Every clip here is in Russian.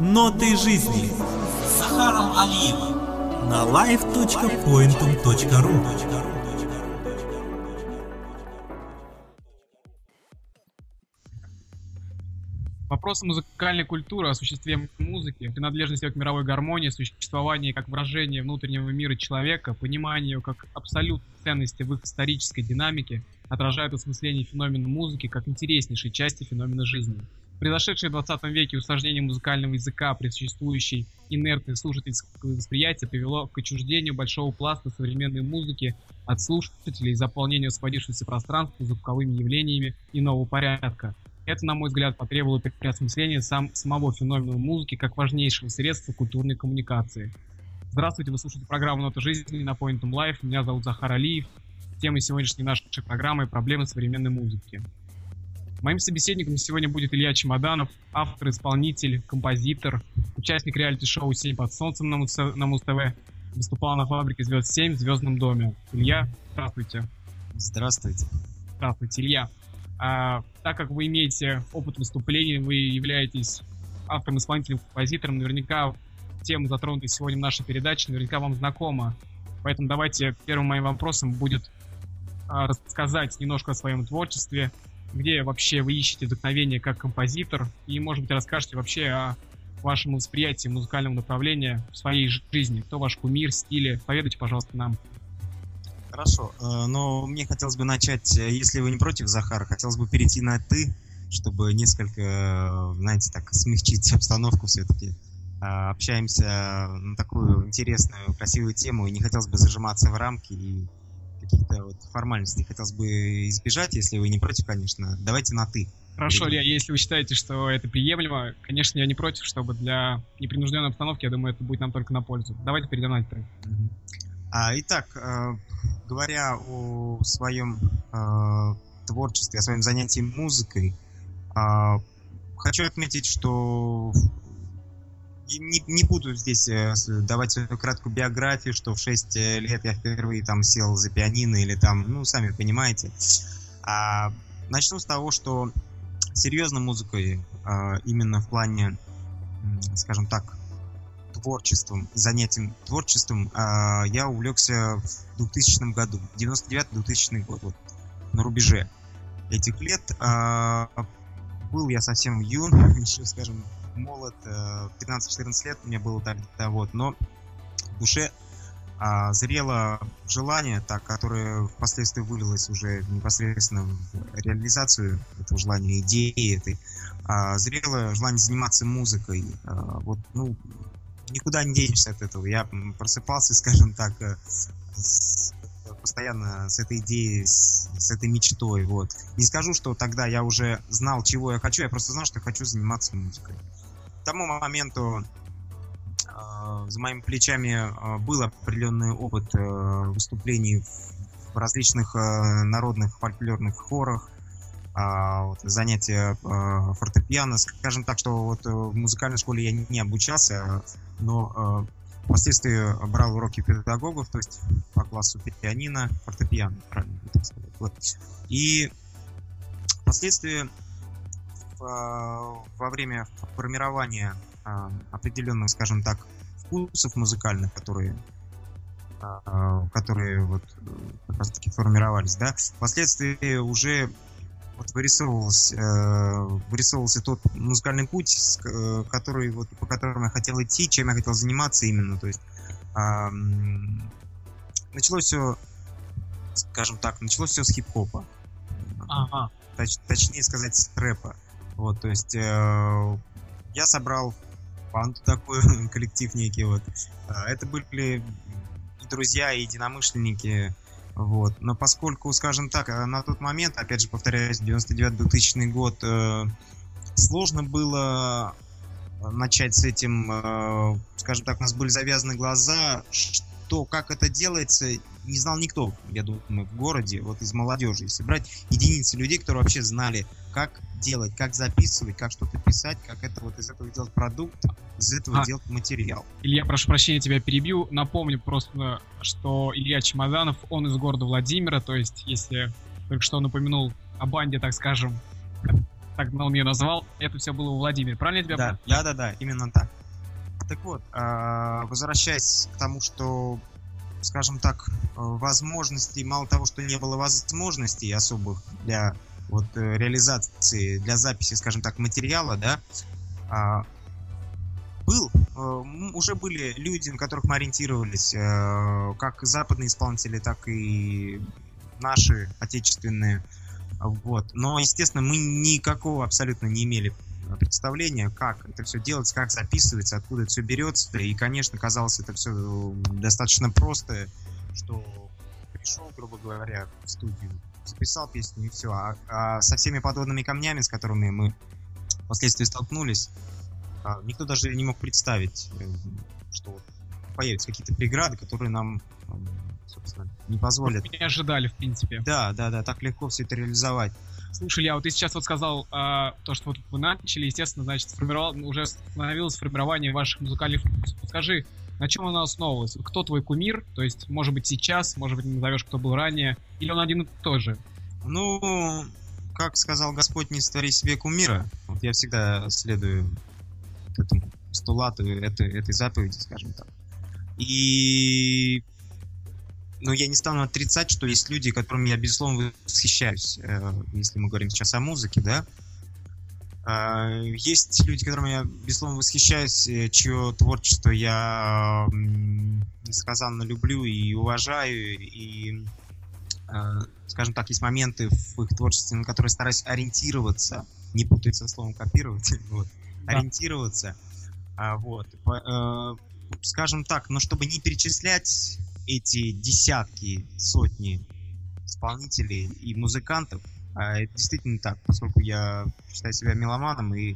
Ноты жизни. С Захаром Алиевым на live.pointum.ru Вопросы музыкальной культуры, осуществления музыки, принадлежности к мировой гармонии, существование как выражение внутреннего мира человека, понимание ее как абсолютной ценности в их исторической динамике отражают осмысление феномена музыки как интереснейшей части феномена жизни. Произошедшее в 20 веке усложнение музыкального языка при существующей инертной слушательского восприятия привело к отчуждению большого пласта современной музыки от слушателей и заполнению освободившегося пространства звуковыми явлениями иного порядка. Это, на мой взгляд, потребовало переосмысления сам, самого феномена музыки как важнейшего средства культурной коммуникации. Здравствуйте, вы слушаете программу «Нота жизни» на Pointum Life. Меня зовут Захар Алиев. Тема сегодняшней нашей программы – проблемы современной музыки. Моим собеседником сегодня будет Илья Чемоданов, автор, исполнитель, композитор, участник реалити-шоу «Семь под солнцем» на Муз-ТВ, выступал на фабрике «Звезд 7» в «Звездном доме». Илья, здравствуйте. Здравствуйте. Здравствуйте, Илья. А, так как вы имеете опыт выступлений, вы являетесь автором, исполнителем, композитором, наверняка тема, затронутая сегодня в нашей передаче, наверняка вам знакома. Поэтому давайте первым моим вопросом будет а, рассказать немножко о своем творчестве, где вообще вы ищете вдохновение как композитор, и, может быть, расскажете вообще о вашем восприятии музыкального направления в своей жизни. Кто ваш кумир, стили? Поведайте, пожалуйста, нам. Хорошо, э, но мне хотелось бы начать, э, если вы не против, Захар, хотелось бы перейти на «ты», чтобы несколько, э, знаете, так смягчить обстановку все-таки. Общаемся на такую интересную, красивую тему, и не хотелось бы зажиматься в рамки и каких-то вот формальностей хотелось бы избежать, если вы не против, конечно. Давайте на «ты». Хорошо, Илья, если вы считаете, что это приемлемо, конечно, я не против, чтобы для непринужденной обстановки, я думаю, это будет нам только на пользу. Давайте перейдем на «ты». А, итак, э, говоря о своем э, творчестве, о своем занятии музыкой, э, хочу отметить, что не, не буду здесь э, давать свою краткую биографию, что в 6 э, лет я впервые там сел за пианино или там, ну, сами понимаете. А, начну с того, что серьезно музыкой, а, именно в плане, скажем так, творчеством, занятием творчеством э, я увлекся в 2000 году, 99-2000 год, вот, на рубеже этих лет. Э, был я совсем юн, еще, скажем, молод, э, 13-14 лет мне было тогда, вот, но в душе а, зрело желание, так, которое впоследствии вылилось уже непосредственно в реализацию этого желания, идеи этой, а, зрело желание заниматься музыкой. А, вот, ну, никуда не денешься от этого. Я просыпался, скажем так, э, с, постоянно с этой идеей, с, с этой мечтой. Вот. Не скажу, что тогда я уже знал, чего я хочу, я просто знал, что хочу заниматься музыкой. Тому моменту э, за моими плечами э, был определенный опыт э, выступлений в, различных народных фольклорных хорах, а, вот, занятия фортепиано. Скажем так, что вот в музыкальной школе я не обучался, но впоследствии брал уроки педагогов, то есть по классу пианино, фортепиано, правильно так сказать. Вот. И впоследствии во время формирования определенных, скажем так, вкусов музыкальных, которые которые вот как раз таки формировались, да, впоследствии уже вот вырисовывался, э, вырисовывался тот музыкальный путь, э, который, вот, по которому я хотел идти, чем я хотел заниматься именно. То есть э, началось все, скажем так, началось все с хип-хопа. Ага. Точ, точнее сказать, с рэпа. Вот, то есть э, я собрал банду такой, коллектив некий вот. Э, это были и друзья, и единомышленники, вот. Но поскольку, скажем так, э, на тот момент, опять же, повторяюсь, 99-2000 год, э, сложно было э, начать с этим, э, скажем так, у нас были завязаны глаза, что, как это делается, не знал никто, я думаю, в городе, вот из молодежи. Если брать единицы людей, которые вообще знали, как делать, как записывать, как что-то писать, как это вот из этого делать продукт, из этого а, делать материал. Илья, прошу прощения, тебя перебью. Напомню просто, что Илья Чемоданов, он из города Владимира, то есть, если только что напомянул о банде, так скажем, так он ее назвал, это все было у Владимира. Правильно я тебя Да, да, да, да, именно так. Так вот, а, возвращаясь к тому, что, скажем так, э, возможностей, мало того, что не было возможностей особых для вот э, реализации, для записи, скажем так, материала, да, а, был, э, уже были люди, на которых мы ориентировались, как западные исполнители, так и наши отечественные. Вот. Но, естественно, мы никакого абсолютно не имели представления, как это все делается, как записывается, откуда это все берется. И, конечно, казалось это все достаточно просто, что пришел, грубо говоря, в студию, записал песню и все. А, а со всеми подводными камнями, с которыми мы впоследствии столкнулись, а, никто даже не мог представить, э, что появятся какие-то преграды, которые нам, собственно, не позволят. Не ожидали, в принципе. Да, да, да, так легко все это реализовать. Слушай, я вот ты сейчас вот сказал а, то, что вот вы начали, естественно, значит, сформировал, уже становилось формирование ваших музыкальных вкусов. Скажи, на чем оно основывалось? Кто твой кумир? То есть, может быть, сейчас, может быть, назовешь, кто был ранее, или он один и тот же? Ну, как сказал Господь, не створи себе кумира. Вот я всегда следую этому постулату этой, этой заповеди, скажем так. И но я не стану отрицать, что есть люди, которыми я, безусловно, восхищаюсь, э, если мы говорим сейчас о музыке, да. Э, Есть люди, которыми я, безусловно, восхищаюсь, э, чье творчество я несказанно люблю и уважаю, и, э, скажем так, есть моменты в их творчестве, на которые стараюсь ориентироваться, не путать со словом копировать, вот, Да. ориентироваться, А, вот, скажем так, но чтобы не перечислять эти десятки, сотни исполнителей и музыкантов, а это действительно так, поскольку я считаю себя меломаном и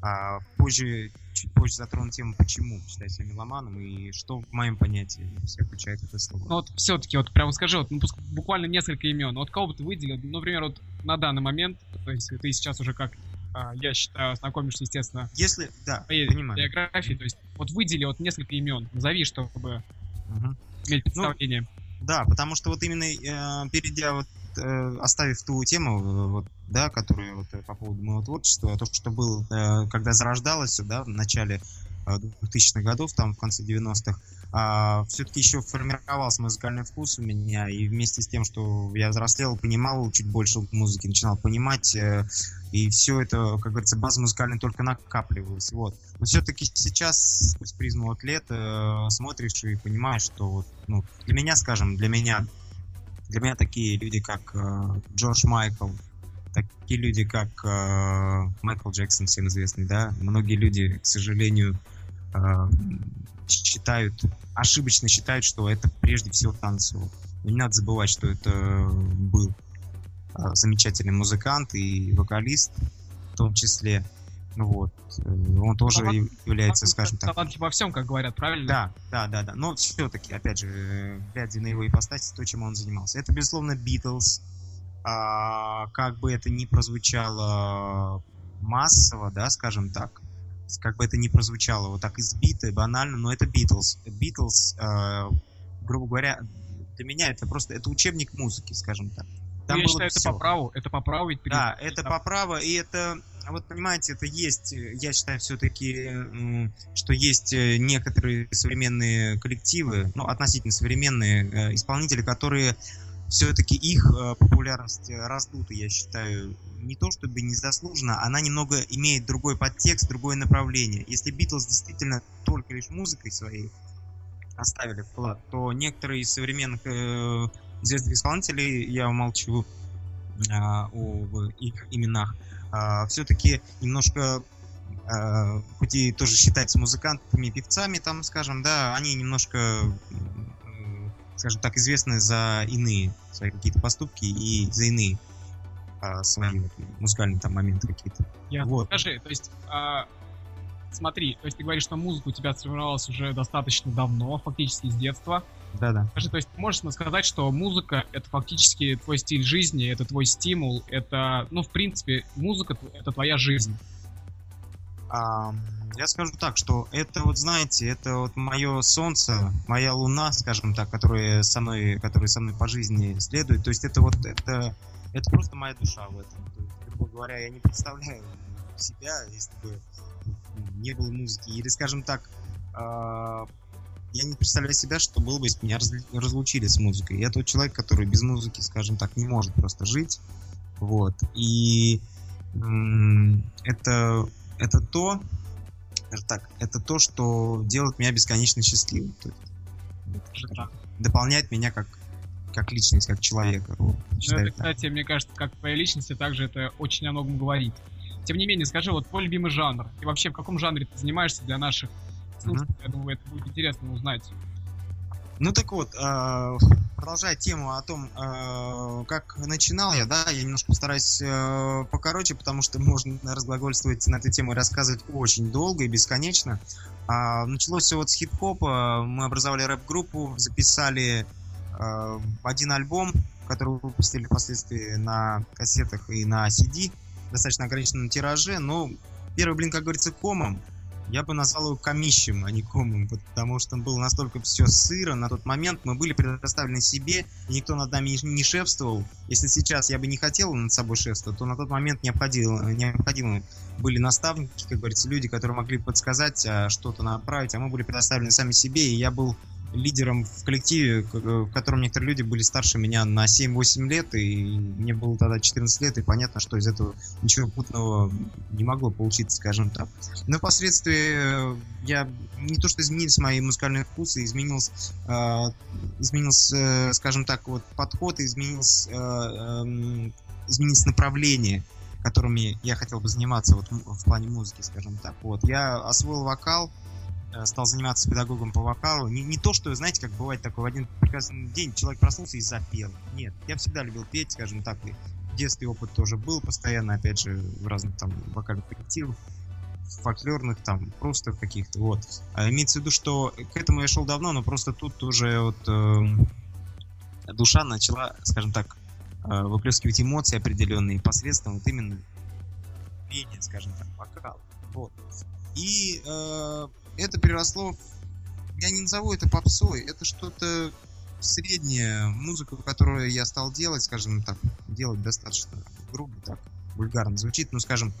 а, позже, чуть позже затрону тему, почему считаю себя меломаном и что в моем понятии все включает это слово. Ну вот все-таки, вот прямо скажи, вот ну, буквально несколько имен. Вот кого бы ты выделил, ну, например, вот на данный момент, то есть ты сейчас уже как, а, я считаю, знакомишься, естественно, Если, да, понимаю. биографии, то есть вот выдели вот несколько имен, назови, чтобы Мгм. Иметь представление. Да, потому что вот именно э, перейдя вот э, оставив ту тему, э, вот, да, которую вот э, по поводу моего творчества, то, что был, э, когда зарождалось да, в начале 2000-х годов, там в конце 90-х, все-таки еще формировался музыкальный вкус у меня, и вместе с тем, что я взрослел, понимал чуть больше музыки, начинал понимать, э, и все это, как говорится, база музыкальная только накапливалась, вот. Но все-таки сейчас, сквозь призму от лет, э, смотришь и понимаешь, что вот, ну, для меня, скажем, для меня, для меня такие люди, как э, Джордж Майкл, такие люди, как э, Майкл Джексон, всем известный, да, многие люди, к сожалению, э, считают, ошибочно считают, что это прежде всего танцевал. Но не надо забывать, что это был э, замечательный музыкант и вокалист, в том числе. Ну вот, э, он тоже Талант- является, скажем так, Талант во всем, как говорят, правильно? да, да, да, да. Но все-таки, опять же, э, глядя на его ипостась, то, чем он занимался. Это, безусловно, Битлз. А, как бы это ни прозвучало массово, да, скажем так, как бы это ни прозвучало вот так избито, банально, но это Битлз. Битлз, э, грубо говоря, для меня это просто это учебник музыки, скажем так. Ну, Там я считаю, это по праву, это по праву ведь Да, перед- это там- по праву, и это, вот понимаете, это есть, я считаю все-таки, что есть э, некоторые современные коллективы, ну, относительно современные э, исполнители, которые все-таки их э, популярность э, раздута, я считаю, не то чтобы незаслуженно, она немного имеет другой подтекст, другое направление. Если Битлз действительно только лишь музыкой своей оставили вклад, то некоторые из современных э, известных исполнителей, я умолчу а, об их именах, все-таки немножко, а, хоть и тоже считаются музыкантами, певцами, там, скажем, да, они немножко, скажем так, известны за иные свои какие-то поступки и за иные а, свои вот музыкальные там моменты какие-то. Ясно. Вот. Скажи, то есть, а, смотри, то есть ты говоришь, что музыка у тебя сформировалась уже достаточно давно, фактически с детства. Да-да. Скажи, то есть можешь сказать, что музыка — это фактически твой стиль жизни, это твой стимул, это, ну, в принципе, музыка — это твоя жизнь. А, я скажу так, что это вот, знаете, это вот мое солнце, моя луна, скажем так, которая со мной, которая со мной по жизни следует. То есть это вот, это, это просто моя душа в этом. То есть, грубо говоря, я не представляю себя, если бы не было музыки. Или, скажем так, э, я не представляю себя, что было бы, если бы меня разлучили с музыкой. Я тот человек, который без музыки, скажем так, не может просто жить. Вот. И это, это то, так, это то, что делает меня бесконечно счастливым. То есть, дополняет меня как как личность, как человека. Вот, ну, это, кстати, мне кажется, как твоя личность, также это очень о многом говорит. Тем не менее, скажи, вот твой любимый жанр, и вообще в каком жанре ты занимаешься для наших слушателей, mm-hmm. я думаю, это будет интересно узнать. Ну так вот, э, продолжая тему о том, э, как начинал я, да, я немножко постараюсь э, покороче, потому что можно разглагольствовать на эту тему и рассказывать очень долго и бесконечно. А, началось все вот с хип-хопа, мы образовали рэп-группу, записали один альбом, который выпустили впоследствии на кассетах и на CD, достаточно ограниченном тираже, но первый блин, как говорится, комом, я бы назвал его комищем, а не комом, потому что было настолько все сыро на тот момент, мы были предоставлены себе, и никто над нами не шефствовал. Если сейчас я бы не хотел над собой шефствовать, то на тот момент необходимо, необходимо были наставники, как говорится, люди, которые могли подсказать, а, что-то направить, а мы были предоставлены сами себе, и я был лидером в коллективе, в котором некоторые люди были старше меня на 7-8 лет, и мне было тогда 14 лет, и понятно, что из этого ничего путного не могло получиться, скажем так. Но впоследствии э, я не то что изменились мои музыкальные вкусы, изменился, э, изменился, э, скажем так, вот подход, изменился, э, э, изменилось направление которыми я хотел бы заниматься вот в плане музыки, скажем так. Вот я освоил вокал, Э, стал заниматься педагогом по вокалу. Не, не то, что, знаете, как бывает такой, в один прекрасный день человек проснулся и запел. Нет, я всегда любил петь, скажем так, и в детстве опыт тоже был постоянно, опять же, в разных там вокальных коллективах, фольклорных, там, просто каких-то, вот. А имеется в виду, что к этому я шел давно, но просто тут уже вот э, душа начала, скажем так, э, выплескивать эмоции определенные посредством вот именно пения, скажем так, вокала. Вот. И э, это переросло в... Я не назову это попсой, это что-то среднее, музыку, которую я стал делать, скажем так, делать достаточно грубо, так, вульгарно звучит, ну, скажем,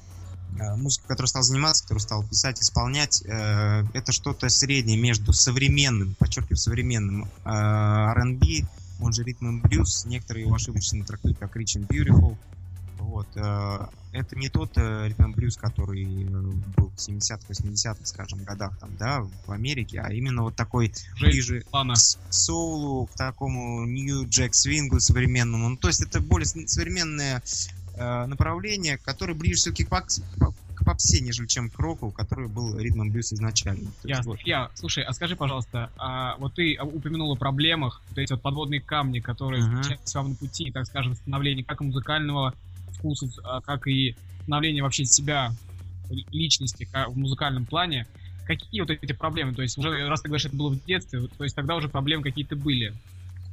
э, музыка, которой стал заниматься, которую стал писать, исполнять, э, это что-то среднее между современным, подчеркиваю, современным э, R&B, он же ритм и блюз, некоторые его ошибочно трактуют как Rich and Beautiful, вот. Э, это не тот э, ритм блюз, который э, был в 70-х, 80-х, скажем, годах там, да, в Америке, а именно вот такой ближе Лана. к соулу, к такому нью джек свингу современному. Ну, то есть это более современное э, направление, которое ближе все-таки к, к попсе, нежели чем к року, который был ритмом блюз изначально. Я, вот. я, слушай, а скажи, пожалуйста, а вот ты упомянул о проблемах, вот эти вот подводные камни, которые uh-huh. встречаются вам на пути, так скажем, становления как музыкального вкусов, а, как и становление вообще себя, личности в музыкальном плане, какие вот эти проблемы? То есть уже, раз ты говоришь, это было в детстве, то есть тогда уже проблемы какие-то были.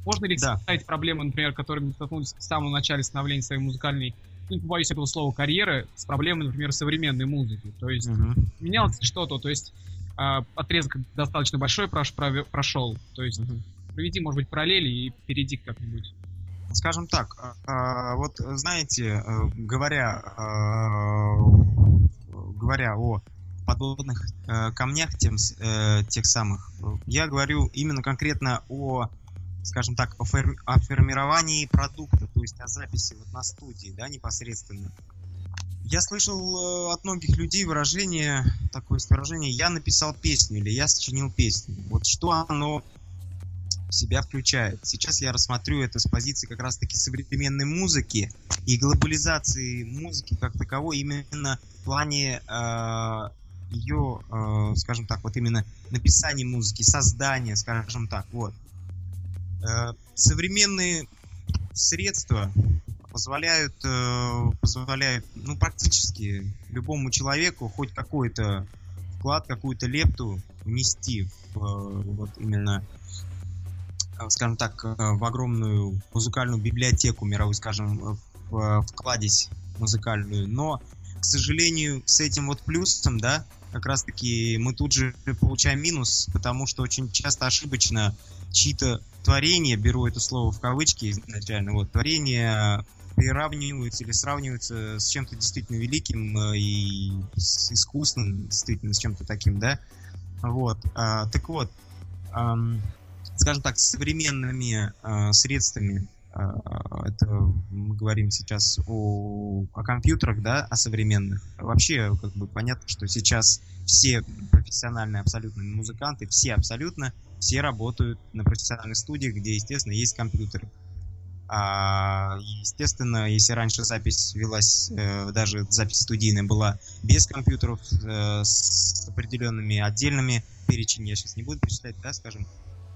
Можно ли да. проблемы, например, которыми столкнулись в самом начале становления своей музыкальной, ну, не побоюсь этого слова, карьеры, с проблемой, например, современной музыки? То есть угу. менялось что-то, то есть э, отрезок достаточно большой прош, прошел, то есть угу. проведи, может быть, параллели и перейди как-нибудь. Скажем так, а, вот знаете, э, говоря, а, говоря о подводных э, камнях тем, э, тех самых, я говорю именно конкретно о, скажем так, о формировании продукта, то есть о записи вот на студии, да, непосредственно. Я слышал от многих людей выражение, такое выражение, я написал песню или я сочинил песню. Вот что оно себя включает. Сейчас я рассмотрю это с позиции как раз-таки современной музыки и глобализации музыки как таковой именно в плане э, ее, э, скажем так, вот именно написания музыки, создания, скажем так, вот. Э, современные средства позволяют, э, позволяют, ну, практически любому человеку хоть какой-то вклад, какую-то лепту внести в э, вот именно скажем так, э, в огромную музыкальную библиотеку мировую, скажем, в, вкладись музыкальную. Но, к сожалению, с этим вот плюсом, да, как раз-таки мы тут же получаем минус, потому что очень часто ошибочно чьи-то творения, беру это слово в кавычки изначально, вот, творения приравниваются или сравниваются с чем-то действительно великим э, и с искусным, действительно, с чем-то таким, да. Вот. А, так вот, эм, скажем так, современными э, средствами а, это мы говорим сейчас о, о компьютерах, да, о современных. Вообще, как бы понятно, что сейчас все профессиональные абсолютно музыканты, все абсолютно, все работают на профессиональных студиях, где, естественно, есть компьютер. А, естественно, если раньше запись велась, э, даже запись студийная была без компьютеров, э, с определенными отдельными перечень, я сейчас не буду перечислять, да, скажем,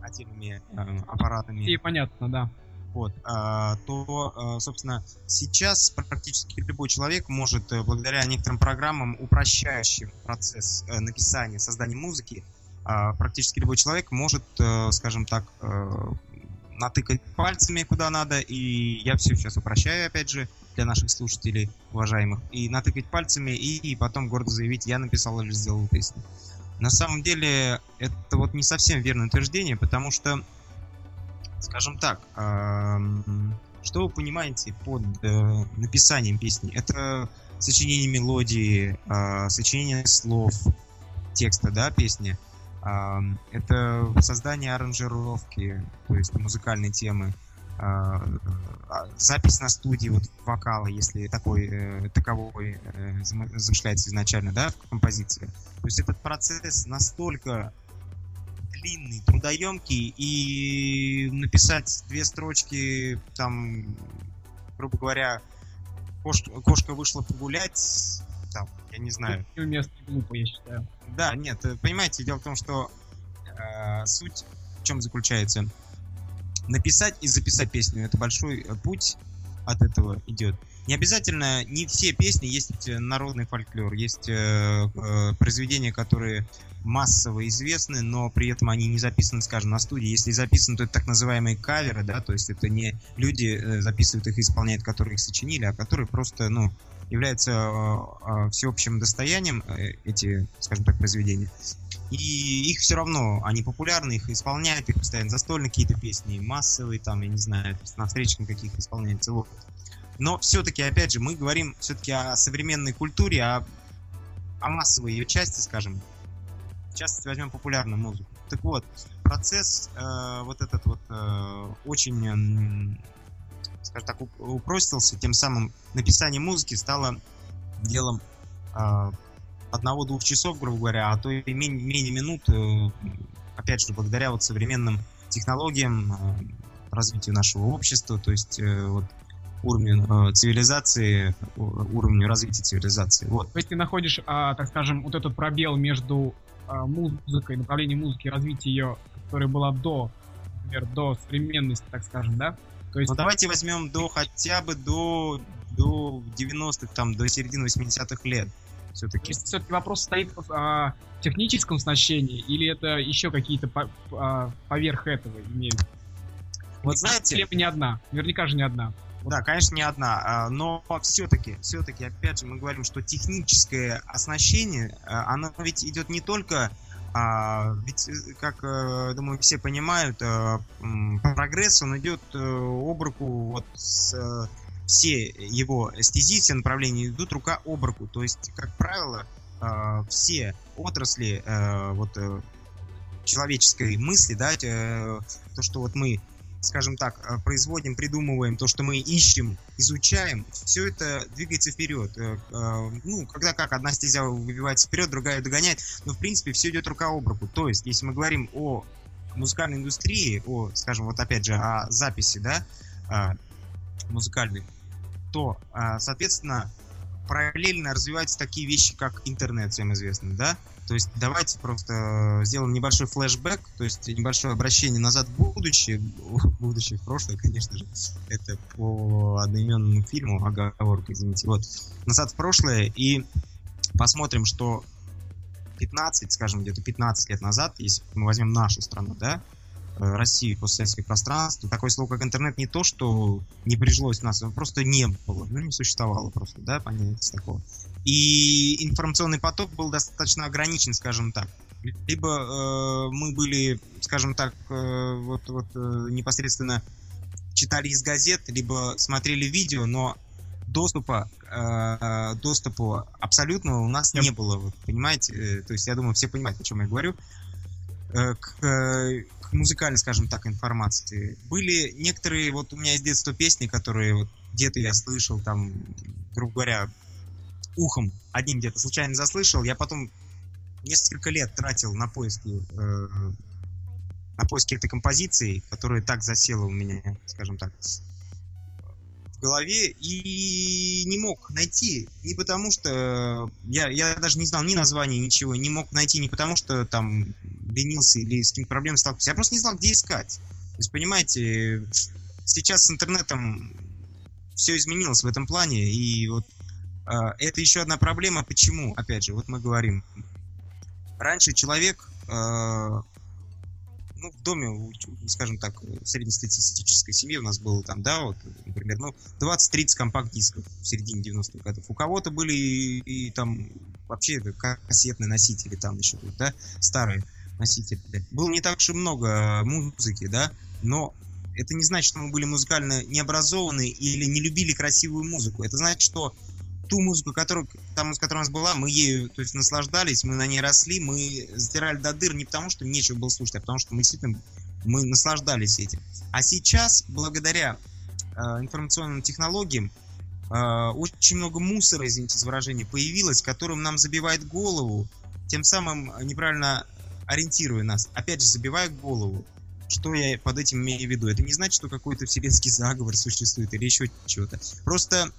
отдельными э, аппаратами. И понятно, да вот, а, то, а, собственно, сейчас практически любой человек может, э, благодаря некоторым программам, упрощающим процесс э, написания, создания музыки, а, практически любой человек может, э, скажем так, натыкать пальцами куда надо, и я все сейчас упрощаю, опять же, для наших слушателей, уважаемых, и натыкать пальцами, и, и потом гордо заявить, я написал или сделал песню. На самом деле, это вот не совсем верное утверждение, потому что скажем так, что вы понимаете под э, написанием песни? Это сочинение мелодии, а, сочинение слов, текста, да, песни. Это создание аранжировки, то есть музыкальной темы, запись на студии вот вокала, если такой э, таковой э, замышляется изначально, да, в композиции. То есть этот процесс настолько длинный, трудоемкий, и написать две строчки, там, грубо говоря, кошка, кошка вышла погулять, там, я не знаю. Место глупо, я считаю. Да, нет, э, понимаете, дело в том, что э, суть в чем заключается? Написать и записать песню это большой э, путь от этого идет. Не обязательно, не все песни, есть э, народный фольклор, есть э, э, произведения, которые массово известны, но при этом они не записаны, скажем, на студии. Если записаны, то это так называемые каверы, да, то есть это не люди э, записывают их и исполняют, которые их сочинили, а которые просто, ну, являются э, э, всеобщим достоянием, э, эти, скажем так, произведения. И их все равно, они популярны, их исполняют, их постоянно застольные какие-то песни, массовые, там, я не знаю, на встречах каких исполняются. Вот. Но все-таки, опять же, мы говорим все-таки о современной культуре, о, о массовой ее части, скажем, частности, возьмем популярную музыку. Так вот, процесс э, вот этот вот э, очень, э, скажем так, упростился, тем самым написание музыки стало делом э, одного-двух часов, грубо говоря, а то и менее, менее минут, э, опять же, благодаря вот современным технологиям, э, развитию нашего общества, то есть э, вот уровню цивилизации, уровню развития цивилизации. Вот. То есть ты находишь, а, так скажем, вот этот пробел между а, музыкой, направлением музыки, развитие ее, которая была до, например, до современности, так скажем, да? То есть... Ну давайте возьмем до хотя бы до, до 90-х, там, до середины 80-х лет все-таки. Все-таки вопрос стоит в а, техническом оснащении или это еще какие-то по, а, поверх этого имеют? Вот знаете... Проблема не одна, наверняка же не одна. Да, конечно, не одна, а, но все-таки, все-таки, опять же, мы говорим, что техническое оснащение, оно ведь идет не только ведь, э, как, э, думаю, все понимают, э, прогресс, он идет об руку, вот с, все его стези, все направления идут рука об руку. То есть, как правило, все отрасли вот, человеческой мысли, да, то, что вот мы скажем так, э, производим, придумываем, то, что мы ищем, изучаем, все это двигается вперед. Э, э, ну, когда как, одна стезя выбивается вперед, другая догоняет, но, в принципе, все идет рука об руку. То есть, если мы говорим о музыкальной индустрии, о, скажем, вот опять же, о записи, да, музыкальной, то, соответственно, параллельно развиваются такие вещи, как интернет, всем известно, да, то есть давайте просто сделаем небольшой флешбэк, то есть небольшое обращение назад в будущее, будущее в прошлое, конечно же, это по одноименному фильму, оговорка, извините, вот, назад в прошлое, и посмотрим, что 15, скажем, где-то 15 лет назад, если мы возьмем нашу страну, да, э, России постсоветское пространство, такое слово, как интернет, не то, что не прижилось у нас, просто не было, ну, не существовало просто, да, понятие такого. И информационный поток был достаточно ограничен, скажем так. Либо э, мы были, скажем так, э, вот, вот э, непосредственно читали из газет, либо смотрели видео, но доступа, э, доступа абсолютного у нас не было, вот, понимаете? Э, то есть я думаю, все понимают, о чем я говорю. Э, к, э, к музыкальной, скажем так, информации. Были некоторые, вот у меня из детства песни, которые вот где-то я слышал, там, грубо говоря, ухом одним где-то случайно заслышал, я потом несколько лет тратил на поиски э, на поиски этой композиции, которая так засела у меня, скажем так, в голове и не мог найти. Не потому что я, я даже не знал ни названия, ничего, не мог найти не потому что там ленился или с какими-то проблемами сталкивался. Я просто не знал, где искать. То есть, понимаете, сейчас с интернетом все изменилось в этом плане, и вот э, это еще одна проблема. Почему? Опять же, вот мы говорим, раньше человек э, ну, в доме, скажем так, среднестатистической семьи у нас было там, да, вот, например, ну, 20-30 компакт-дисков в середине 90-х годов. У кого-то были и, и там вообще кассетные носители там еще, да, старые носители. Было не так уж и много музыки, да, но это не значит, что мы были музыкально необразованы или не любили красивую музыку. Это значит, что ту музыку, которую, там, с которой у нас была, мы ею то есть, наслаждались, мы на ней росли, мы затирали до дыр не потому, что нечего было слушать, а потому что мы действительно мы наслаждались этим. А сейчас, благодаря э, информационным технологиям, э, очень много мусора, извините за выражение, появилось, которым нам забивает голову, тем самым неправильно ориентируя нас. Опять же, забивая голову. Что я под этим имею в виду? Это не значит, что какой-то вселенский заговор существует или еще чего-то. Просто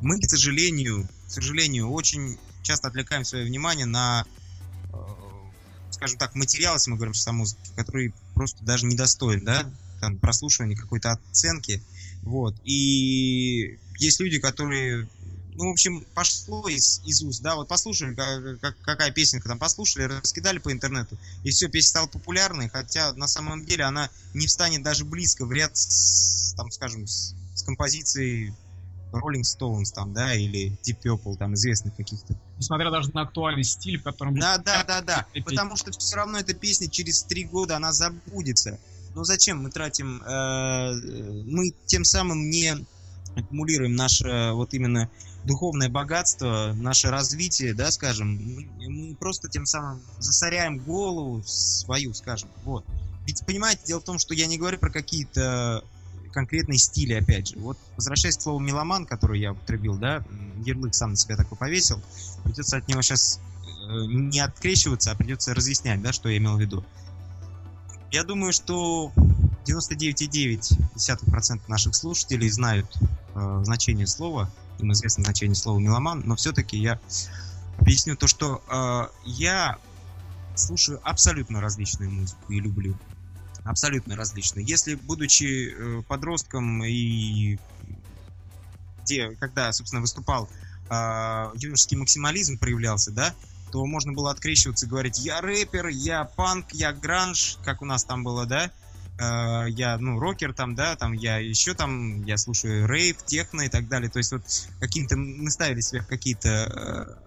мы, к сожалению, к сожалению, очень часто отвлекаем свое внимание на, э, скажем так, материал, если мы говорим сейчас о музыке, который просто даже недостоин, да, там, прослушивания какой-то оценки, вот, и есть люди, которые, ну, в общем, пошло из, из уст, да, вот послушали, как, как, какая песенка там послушали, раскидали по интернету, и все, песня стала популярной, хотя на самом деле она не встанет даже близко в ряд, с, там, скажем, с, с композицией Rolling Stones там, да, или Deep Purple, там, известных каких-то. Несмотря даже на актуальный стиль, в котором... Да, да, да, да, потому что все равно эта песня через три года, она забудется. Ну зачем мы тратим, э, мы тем самым не аккумулируем наше вот именно духовное богатство, наше развитие, да, скажем, мы, мы просто тем самым засоряем голову свою, скажем, вот. Ведь, понимаете, дело в том, что я не говорю про какие-то конкретные стили, опять же. Вот, возвращаясь к слову меломан, который я употребил, да, ярлык сам на себя такой повесил, придется от него сейчас э, не открещиваться, а придется разъяснять, да, что я имел в виду. Я думаю, что 99,9% наших слушателей знают э, значение слова, им известно значение слова меломан, но все-таки я объясню то, что э, я слушаю абсолютно различную музыку и люблю абсолютно различные. Если, будучи э, подростком и где, когда, собственно, выступал э, юношеский максимализм проявлялся, да, то можно было открещиваться и говорить, я рэпер, я панк, я гранж, как у нас там было, да, э, я, ну, рокер там, да, там, я еще там, я слушаю рейв, техно и так далее, то есть вот каким-то, мы ставили себе какие-то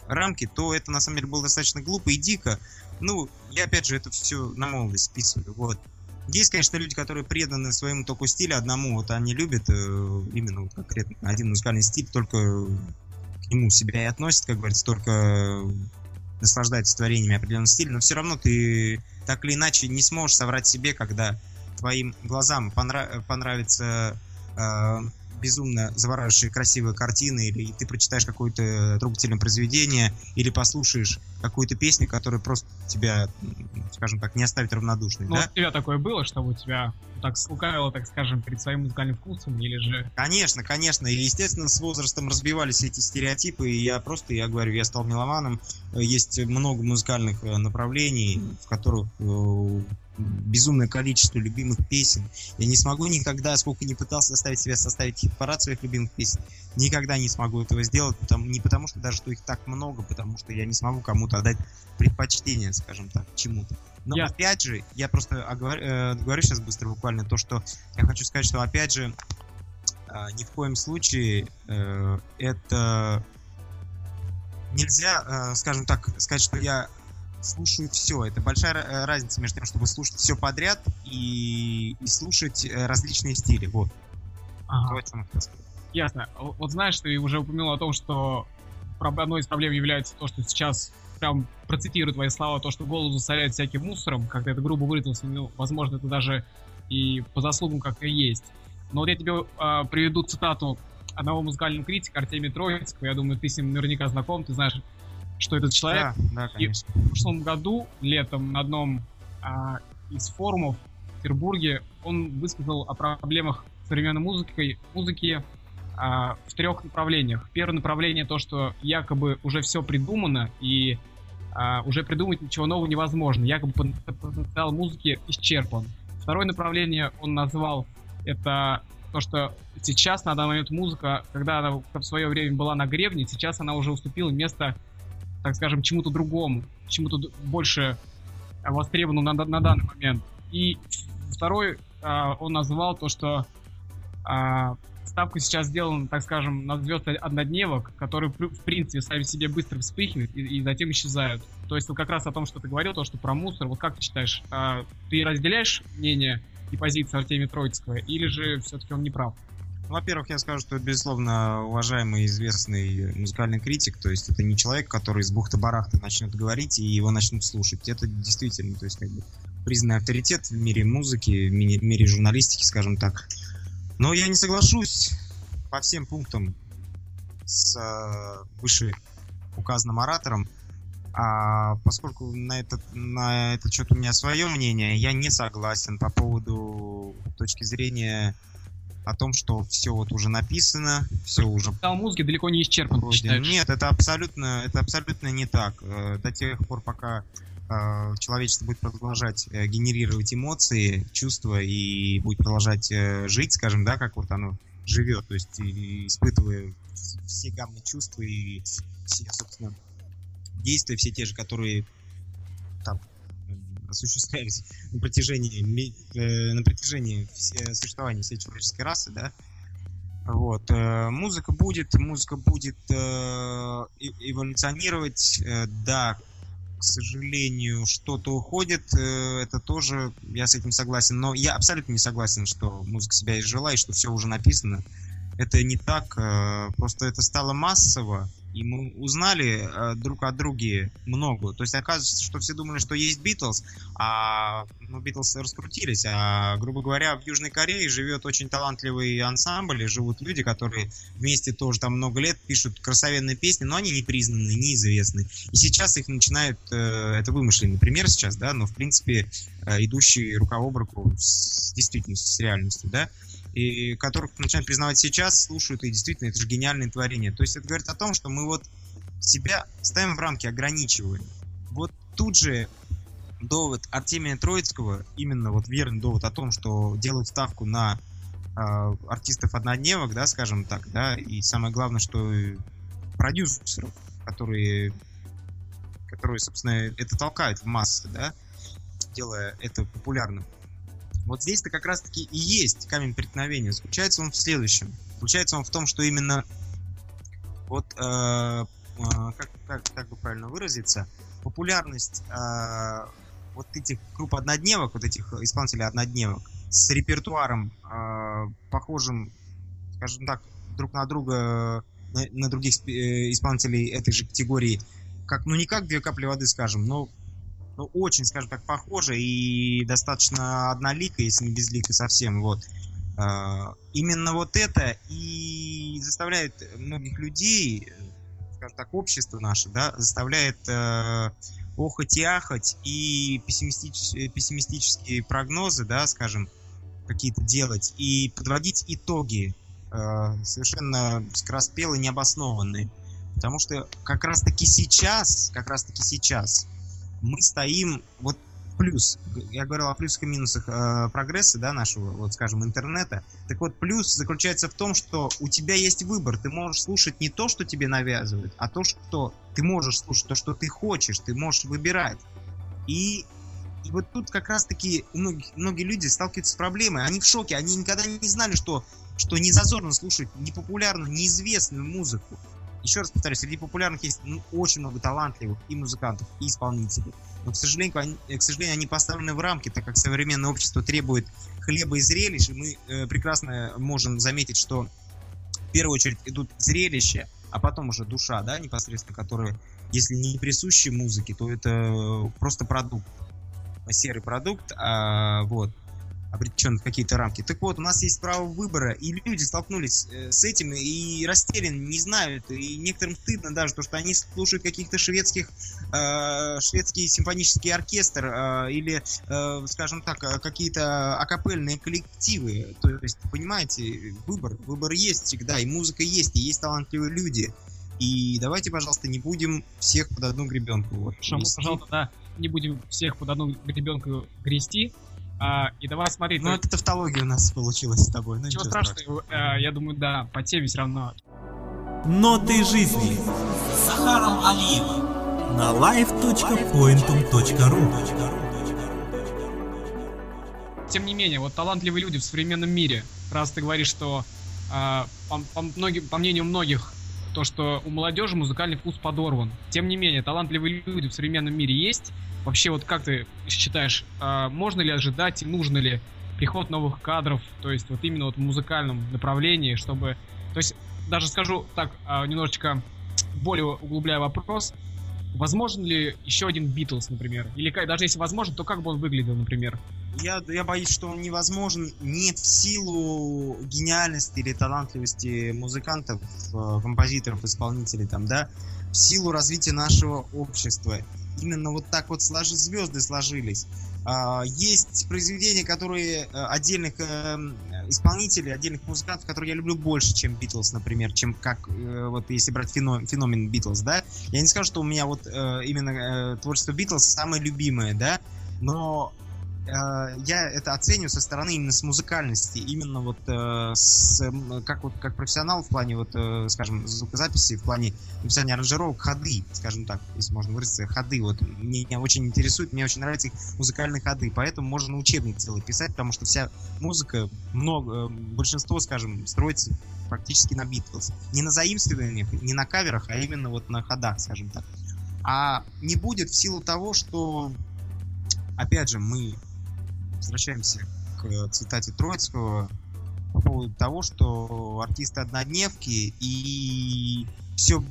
э, рамки, то это на самом деле было достаточно глупо и дико, ну, я опять же это все на молодость списываю, вот. Есть, конечно, люди, которые преданы своему только стилю одному, вот они любят э, именно вот конкретно один музыкальный стиль, только к нему себя и относят, как говорится, только наслаждаются творениями определенного стиля, но все равно ты так или иначе не сможешь соврать себе, когда твоим глазам понрав- понравится э, безумно завораживающие красивые картины, или ты прочитаешь какое-то трогательное произведение, или послушаешь какую-то песню, которая просто тебя, скажем так, не оставит равнодушным. Ну, да? у тебя такое было, чтобы у тебя так слукавило, так скажем, перед своим музыкальным вкусом, или же... Конечно, конечно. И, естественно, с возрастом разбивались эти стереотипы, и я просто, я говорю, я стал меломаном. Есть много музыкальных э, направлений, в которых э, безумное количество любимых песен. Я не смогу никогда, сколько не пытался заставить себя составить хит-парад своих любимых песен, никогда не смогу этого сделать, потому, не потому что даже что их так много, потому что я не смогу кому-то отдать предпочтение, скажем так, чему-то. Но Я- опять же, я просто оговор- э, говорю сейчас быстро буквально то, что я хочу сказать, что опять же, э, ни в коем случае э, это нельзя, э, скажем так, сказать, что я слушаю все. Это большая э, разница между тем, чтобы слушать все подряд и, и слушать э, различные стили. Вот. Ага. Сказать. Ясно. Вот знаешь, ты уже упомянул о том, что одной из проблем является то, что сейчас прям процитирую твои слова, то, что голову засоряют всяким мусором, как ты это грубо выразился, ну, возможно, это даже и по заслугам как и есть. Но вот я тебе а, приведу цитату одного музыкального критика Артемия Троицкого, я думаю, ты с ним наверняка знаком, ты знаешь, что этот человек. Да, да, конечно. В прошлом году, летом, на одном а, из форумов в Петербурге, он высказал о проблемах современной музыки, музыки а, в трех направлениях. Первое направление то, что якобы уже все придумано, и а, уже придумать ничего нового невозможно. Якобы потенциал музыки исчерпан. Второе направление он назвал это то, что сейчас, на данный момент, музыка, когда она в свое время была на гребне, сейчас она уже уступила место, так скажем, чему-то другому, чему-то больше а, востребованному на, на данный момент. И второй а, он назвал то, что а, ставка сейчас сделана, так скажем, на звезд однодневок, которые, в принципе, сами себе быстро вспыхивают и, и затем исчезают. То есть вот как раз о том, что ты говорил, то, что про мусор, вот как ты считаешь, а, ты разделяешь мнение и позицию Артемия Троицкого, или же все-таки он не прав? Во-первых, я скажу, что безусловно, уважаемый известный музыкальный критик, то есть это не человек, который с бухты-барахты начнет говорить и его начнут слушать. Это действительно, то есть как бы признанный авторитет в мире музыки, в ми- мире журналистики, скажем так. Но я не соглашусь по всем пунктам с э, выше указанным оратором, а поскольку на этот, на этот счет у меня свое мнение, я не согласен по поводу точки зрения о том, что все вот уже написано, все уже Потенциал музыки далеко не исчерпан, считаешь? Нет, это абсолютно, это абсолютно не так. Э, До тех пор, пока э, человечество будет продолжать э, генерировать эмоции, чувства и будет продолжать э, жить, скажем, да, как вот оно живет, то есть и- испытывая все гаммы чувства и все, собственно, действия, все те же, которые осуществлялись на протяжении, э, на протяжении все- существования всей человеческой расы, да, вот. э, Музыка будет, музыка будет э, эволюционировать. Да, к сожалению, что-то уходит. Это тоже, я с этим согласен. Но я абсолютно не согласен, что музыка себя изжила и что все уже написано. Это не так. Просто это стало массово. И мы узнали э, друг о друге много. То есть оказывается, что все думали, что есть Битлз, а ну, Битлз раскрутились. А, грубо говоря, в Южной Корее живет очень талантливый ансамбль, и живут люди, которые вместе тоже там много лет пишут красивенные песни, но они не признаны, неизвестны. И сейчас их начинают, э, это вымышленный пример сейчас, да, но в принципе э, идущий рука об руку с действительностью, с реальностью, да, и которых начинают признавать сейчас, слушают, и действительно, это же гениальное творение. То есть это говорит о том, что мы вот себя ставим в рамки, ограничиваем. Вот тут же довод Артемия Троицкого, именно вот верный довод о том, что делают ставку на э, артистов однодневок, да, скажем так, да, и самое главное, что продюсеров, которые, которые, собственно, это толкают в массы, да, делая это популярным. Вот здесь-то как раз-таки и есть камень преткновения. Заключается он в следующем. Заключается он в том, что именно вот э, э, как, как, как бы правильно выразиться, популярность э, вот этих групп однодневок, вот этих исполнителей однодневок с репертуаром э, похожим, скажем так, друг на друга, на, на других э, исполнителей этой же категории, как, ну не как две капли воды, скажем, но, но очень, скажем так, похоже и достаточно однолико, если не безлико совсем, вот. Э, именно вот это и заставляет многих людей, э, скажем так, общество наше, да, заставляет э, охать и ахать и пессимистич- пессимистические прогнозы, да, скажем, какие-то делать и подводить итоги совершенно скороспелые, необоснованные. Потому что как раз-таки сейчас, как раз-таки сейчас мы стоим, вот плюс, я говорил о плюсах и минусах э, прогресса, да, нашего, вот скажем, интернета. Так вот, плюс заключается в том, что у тебя есть выбор. Ты можешь слушать не то, что тебе навязывают, а то, что ты можешь слушать, то, что ты хочешь, ты можешь выбирать. И, и вот тут как раз-таки у многих, многие люди сталкиваются с проблемой. Они в шоке, они никогда не знали, что, что не зазорно слушать непопулярную, неизвестную музыку. Еще раз повторюсь, среди популярных есть ну, очень много талантливых и музыкантов, и исполнителей. но, к сожалению, они, к сожалению, они поставлены в рамки, так как современное общество требует хлеба и зрелищ, и мы э, прекрасно можем заметить, что в первую очередь идут зрелища, а потом уже душа, да, непосредственно, которая, если не присущи музыке, то это просто продукт, серый продукт, а, вот обречен в какие-то рамки. Так вот, у нас есть право выбора, и люди столкнулись э, с этим и растеряны, не знают, и некоторым стыдно даже, то, что они слушают каких-то шведских, э, шведский симфонический оркестр э, или, э, скажем так, э, какие-то акапельные коллективы. То есть, понимаете, выбор, выбор есть всегда, и музыка есть, и есть талантливые люди. И давайте, пожалуйста, не будем всех под одну гребенку. Вот, Шаму, пожалуйста, да, не будем всех под одну гребенку грести, а, и давай смотреть. Ну, это тавтология у нас получилась с тобой. Ну, ничего, страшного. страшного. Я думаю, да, по теме все равно. Ноты жизни. С Захаром Алиевым. На live.pointum.ru Тем не менее, вот талантливые люди в современном мире, раз ты говоришь, что а, по, по, многим, по мнению многих, то, что у молодежи музыкальный вкус подорван. Тем не менее, талантливые люди в современном мире есть, Вообще, вот как ты считаешь, а, можно ли ожидать и нужно ли приход новых кадров, то есть вот именно вот в музыкальном направлении, чтобы... То есть, даже скажу так, а, немножечко более углубляя вопрос, возможен ли еще один Битлз, например? Или даже если возможно, то как бы он выглядел, например? Я, я боюсь, что он невозможен не в силу гениальности или талантливости музыкантов, э, композиторов, исполнителей, там, да, в силу развития нашего общества именно вот так вот сложи, звезды сложились. А, есть произведения, которые э, отдельных э, исполнителей, отдельных музыкантов, которые я люблю больше, чем Битлз, например, чем как вот если брать феномен, феномен Битлз, да. Я не скажу, что у меня вот именно творчество Битлз самое любимое, да, но я это оцениваю со стороны именно с музыкальности, именно вот э, с, как вот как профессионал в плане вот, э, скажем, звукозаписи, в плане написания аранжировок, ходы, скажем так, если можно выразиться, ходы. Вот меня очень интересует, мне очень нравятся их музыкальные ходы, поэтому можно учебник целый писать, потому что вся музыка, много, большинство, скажем, строится практически на Битлз. Не на заимствованиях, не на каверах, а именно вот на ходах, скажем так. А не будет в силу того, что опять же, мы возвращаемся к цитате Троицкого по поводу того, что артисты однодневки и все,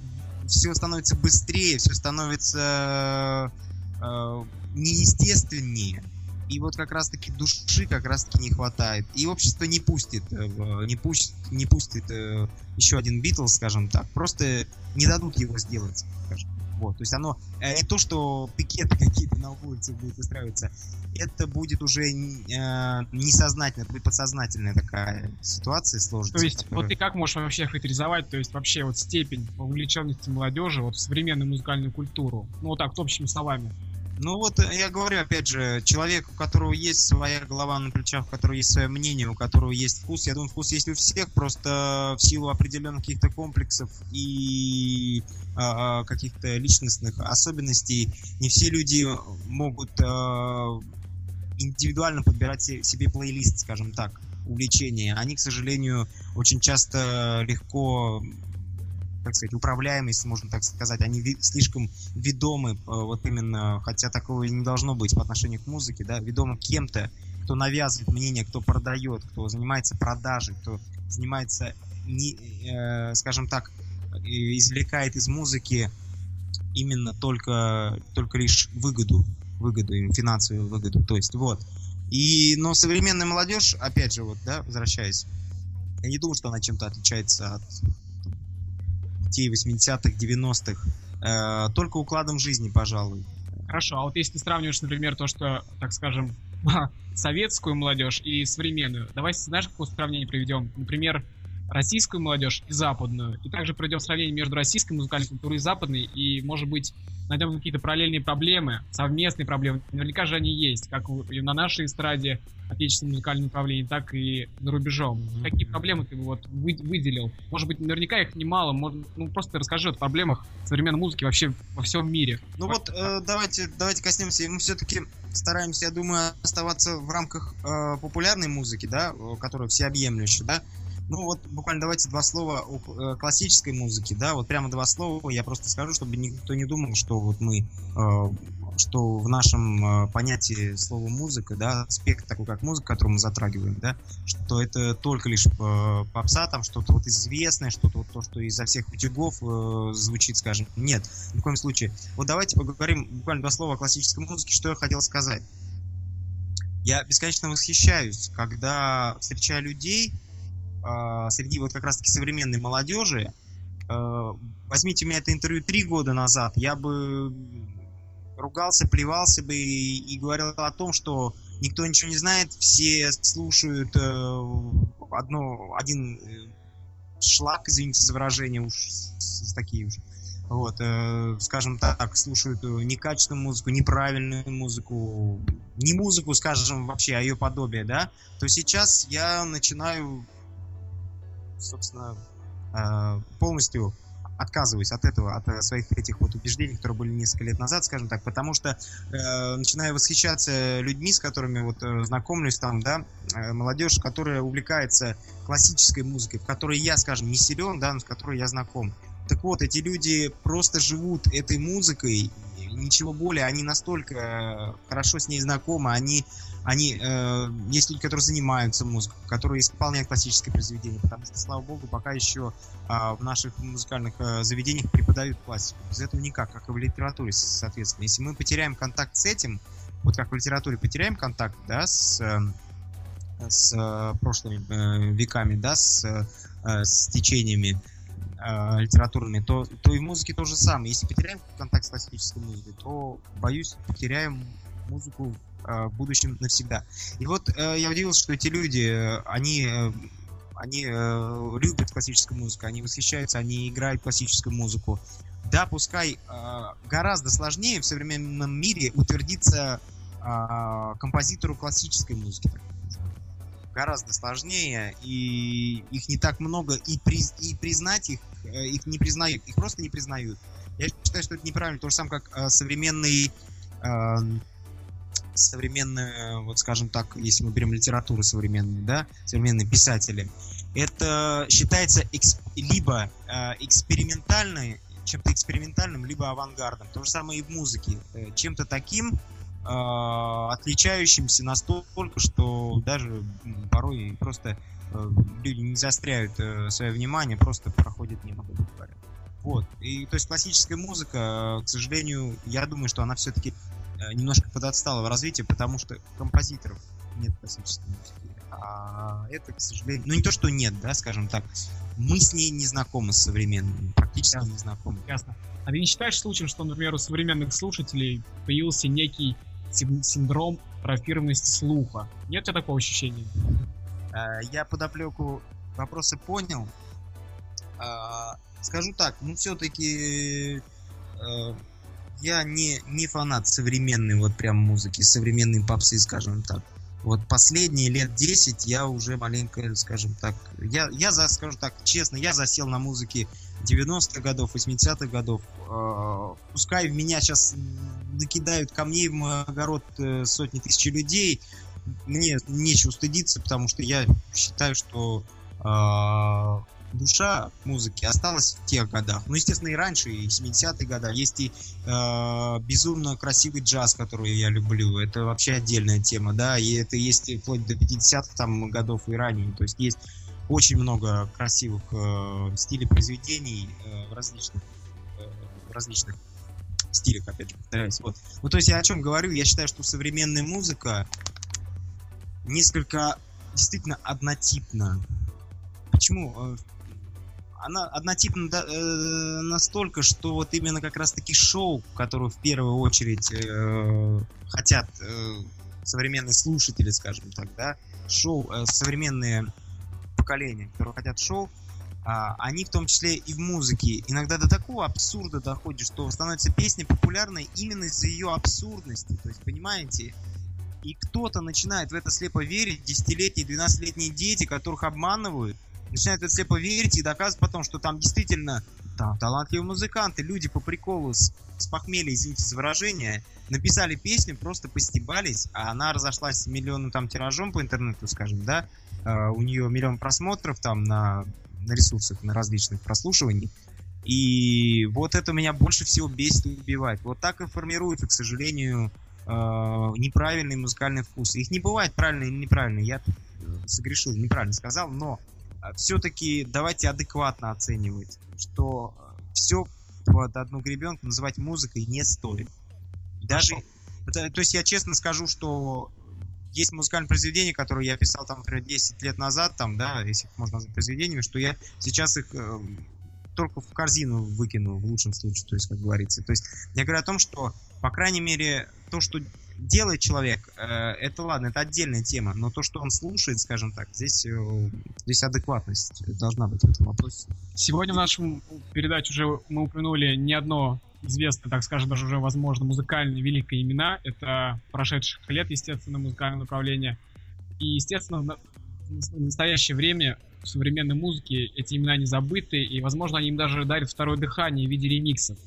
все становится быстрее, все становится э, неестественнее. И вот как раз-таки души как раз-таки не хватает. И общество не пустит, э, не, пусть, не пустит э, еще один Битлз, скажем так. Просто не дадут его сделать, скажем. Вот, то есть оно э, не то, что пикеты какие-то на улице будут устраиваться, это будет уже э, будет подсознательная такая ситуация сложится. То есть, которая... вот ты как можешь вообще характеризовать, то есть вообще вот степень вовлеченности молодежи вот в современную музыкальную культуру? Ну вот так, общими словами. Ну вот э, я говорю, опять же, человек, у которого есть своя голова на плечах, у которого есть свое мнение, у которого есть вкус, я думаю, вкус есть у всех, просто в силу определенных каких-то комплексов и э, каких-то личностных особенностей не все люди могут э, индивидуально подбирать себе плейлист, скажем так, увлечения. Они, к сожалению, очень часто легко так сказать, управляемые, если можно так сказать, они ви- слишком ведомы, э, вот именно, хотя такого и не должно быть по отношению к музыке, да, ведомы кем-то, кто навязывает мнение, кто продает, кто занимается продажей, кто занимается, не, э, скажем так, извлекает из музыки именно только, только лишь выгоду, выгоду, финансовую выгоду, то есть вот. И, но современная молодежь, опять же, вот, да, возвращаясь, я не думаю, что она чем-то отличается от детей 80-х, 90-х. Э, только укладом жизни, пожалуй. Хорошо, а вот если ты сравниваешь, например, то, что, так скажем, советскую молодежь и современную, давай, знаешь, какое сравнение приведем? Например, российскую молодежь и западную. И также проведем сравнение между российской музыкальной культурой и западной, и, может быть, найдем какие-то параллельные проблемы, совместные проблемы. Наверняка же они есть, как и на нашей эстраде отечественном музыкальном направлении, так и за рубежом. Mm-hmm. Какие проблемы ты бы вот выделил? Может быть, наверняка их немало. Может, ну, просто расскажи о проблемах современной музыки вообще во всем мире. Ну вот, э, давайте, давайте коснемся. Мы все-таки стараемся, я думаю, оставаться в рамках э, популярной музыки, да, которая всеобъемлющая, да. Ну вот буквально давайте два слова о э, классической музыке, да, вот прямо два слова я просто скажу, чтобы никто не думал, что вот мы, э, что в нашем э, понятии слова музыка, да, аспект такой, как музыка, который мы затрагиваем, да, что это только лишь попса, там что-то вот известное, что-то вот то, что изо всех утюгов звучит, скажем. Нет, ни в коем случае. Вот давайте поговорим буквально два слова о классической музыке, что я хотел сказать. Я бесконечно восхищаюсь, когда встречаю людей среди вот как раз-таки современной молодежи, э, возьмите у меня это интервью три года назад, я бы ругался, плевался бы и, и говорил о том, что никто ничего не знает, все слушают э, одно, один э, шлак, извините за выражение, уж такие уж. Вот, э, скажем так, слушают некачественную музыку, неправильную музыку, не музыку, скажем, вообще, а ее подобие, да, то сейчас я начинаю, собственно, э, полностью отказываюсь от этого, от э, своих этих вот убеждений, которые были несколько лет назад, скажем так, потому что э, начинаю восхищаться людьми, с которыми вот э, знакомлюсь там, да, э, молодежь, которая увлекается классической музыкой, в которой я, скажем, не силен, да, но с которой я знаком. Так вот, эти люди просто живут этой музыкой, ничего более, они настолько э, хорошо с ней знакомы, они они, э, есть люди, которые занимаются музыкой, которые исполняют классическое произведение, потому что, слава богу, пока еще э, в наших музыкальных э, заведениях преподают классику. Без этого никак, как и в литературе, соответственно. Если мы потеряем контакт с этим, вот как в литературе потеряем контакт, да, с, э, с э, прошлыми э, веками, да, с, э, с течениями, э, литературными, то, то и в музыке то же самое. Если потеряем контакт с классической музыкой, то, боюсь, потеряем музыку Э, в будущем навсегда. И вот э, я удивился, что эти люди, они э, они э, любят классическую музыку, они восхищаются, они играют классическую музыку. Да, пускай э, гораздо сложнее в современном мире утвердиться э, композитору классической музыки. Гораздо сложнее, и их не так много, и, приз, и признать их, э, их не признают, их просто не признают. Я считаю, что это неправильно, то же самое, как э, современный э, современные, вот скажем так, если мы берем литературу современную, да, современные писатели, это считается экс, либо э, экспериментальной, чем-то экспериментальным, либо авангардом. То же самое и в музыке. Э, чем-то таким, э, отличающимся настолько, что даже порой просто э, люди не заостряют э, свое внимание, просто проходят мимо, грубо говоря. Вот. И то есть классическая музыка, к сожалению, я думаю, что она все-таки Э, немножко подотстала в развитии, потому что композиторов нет классической музыки. А это, к сожалению, ну не то, что нет, да, скажем так, мы с ней не знакомы с современными, практически Ясно. не знакомы. Ясно. А ты не считаешь случаем, что, например, у современных слушателей появился некий синдром трофированности слуха? Нет у такого ощущения? Э, я подоплеку вопроса понял. А, скажу так, ну все-таки э, я не, не фанат современной вот прям музыки, современной попсы, скажем так. Вот последние лет 10 я уже маленько, скажем так, я, я за, скажу так, честно, я засел на музыке 90-х годов, 80-х годов. Э, пускай в меня сейчас накидают камней в мой огород э, сотни тысяч людей, мне нечего стыдиться, потому что я считаю, что э, душа музыки осталась в тех годах. Ну, естественно, и раньше, и 70-е годы. Есть и э, безумно красивый джаз, который я люблю. Это вообще отдельная тема, да. И это есть вплоть до 50-х там, годов и ранее. То есть есть очень много красивых э, стилей произведений э, в различных э, в различных стилях, опять же, повторяюсь. Вот. Ну, то есть я о чем говорю? Я считаю, что современная музыка несколько действительно однотипна. Почему? Э, она однотипна да, э, настолько, что вот именно как раз-таки шоу, которое в первую очередь э, хотят э, современные слушатели, скажем так, да, шоу, э, современные поколения, которые хотят шоу, э, они в том числе и в музыке иногда до такого абсурда доходят, что становится песня популярной именно из-за ее абсурдности. То есть, понимаете, и кто-то начинает в это слепо верить, десятилетние, 12-летние дети, которых обманывают, начинают это слепо верить и доказывать потом, что там действительно там талантливые музыканты, люди по приколу с, с похмелья, извините за выражение, написали песню, просто постебались, а она разошлась миллионным там тиражом по интернету, скажем, да, uh, у нее миллион просмотров там на, на ресурсах, на различных прослушиваний, И вот это меня больше всего бесит и убивает. Вот так и формируется, к сожалению, э, неправильный музыкальный вкус. Их не бывает правильный или неправильный. Я согрешил, неправильно сказал, но все-таки давайте адекватно оценивать, что все под одну гребенку называть музыкой не стоит. Даже, то, то есть я честно скажу, что есть музыкальные произведения, которые я писал там, например, 10 лет назад, там, да, если можно назвать произведениями, что я сейчас их э, только в корзину выкину в лучшем случае, то есть, как говорится. То есть я говорю о том, что, по крайней мере, то, что делает человек, э, это ладно, это отдельная тема, но то, что он слушает, скажем так, здесь, э, здесь адекватность должна быть в этом вопросе. Сегодня в нашем передаче уже мы упомянули не одно известное, так скажем, даже уже, возможно, музыкальные великие имена. Это прошедших лет, естественно, музыкальное направление. И, естественно, в настоящее время в современной музыке эти имена не забыты, и, возможно, они им даже дарят второе дыхание в виде ремиксов.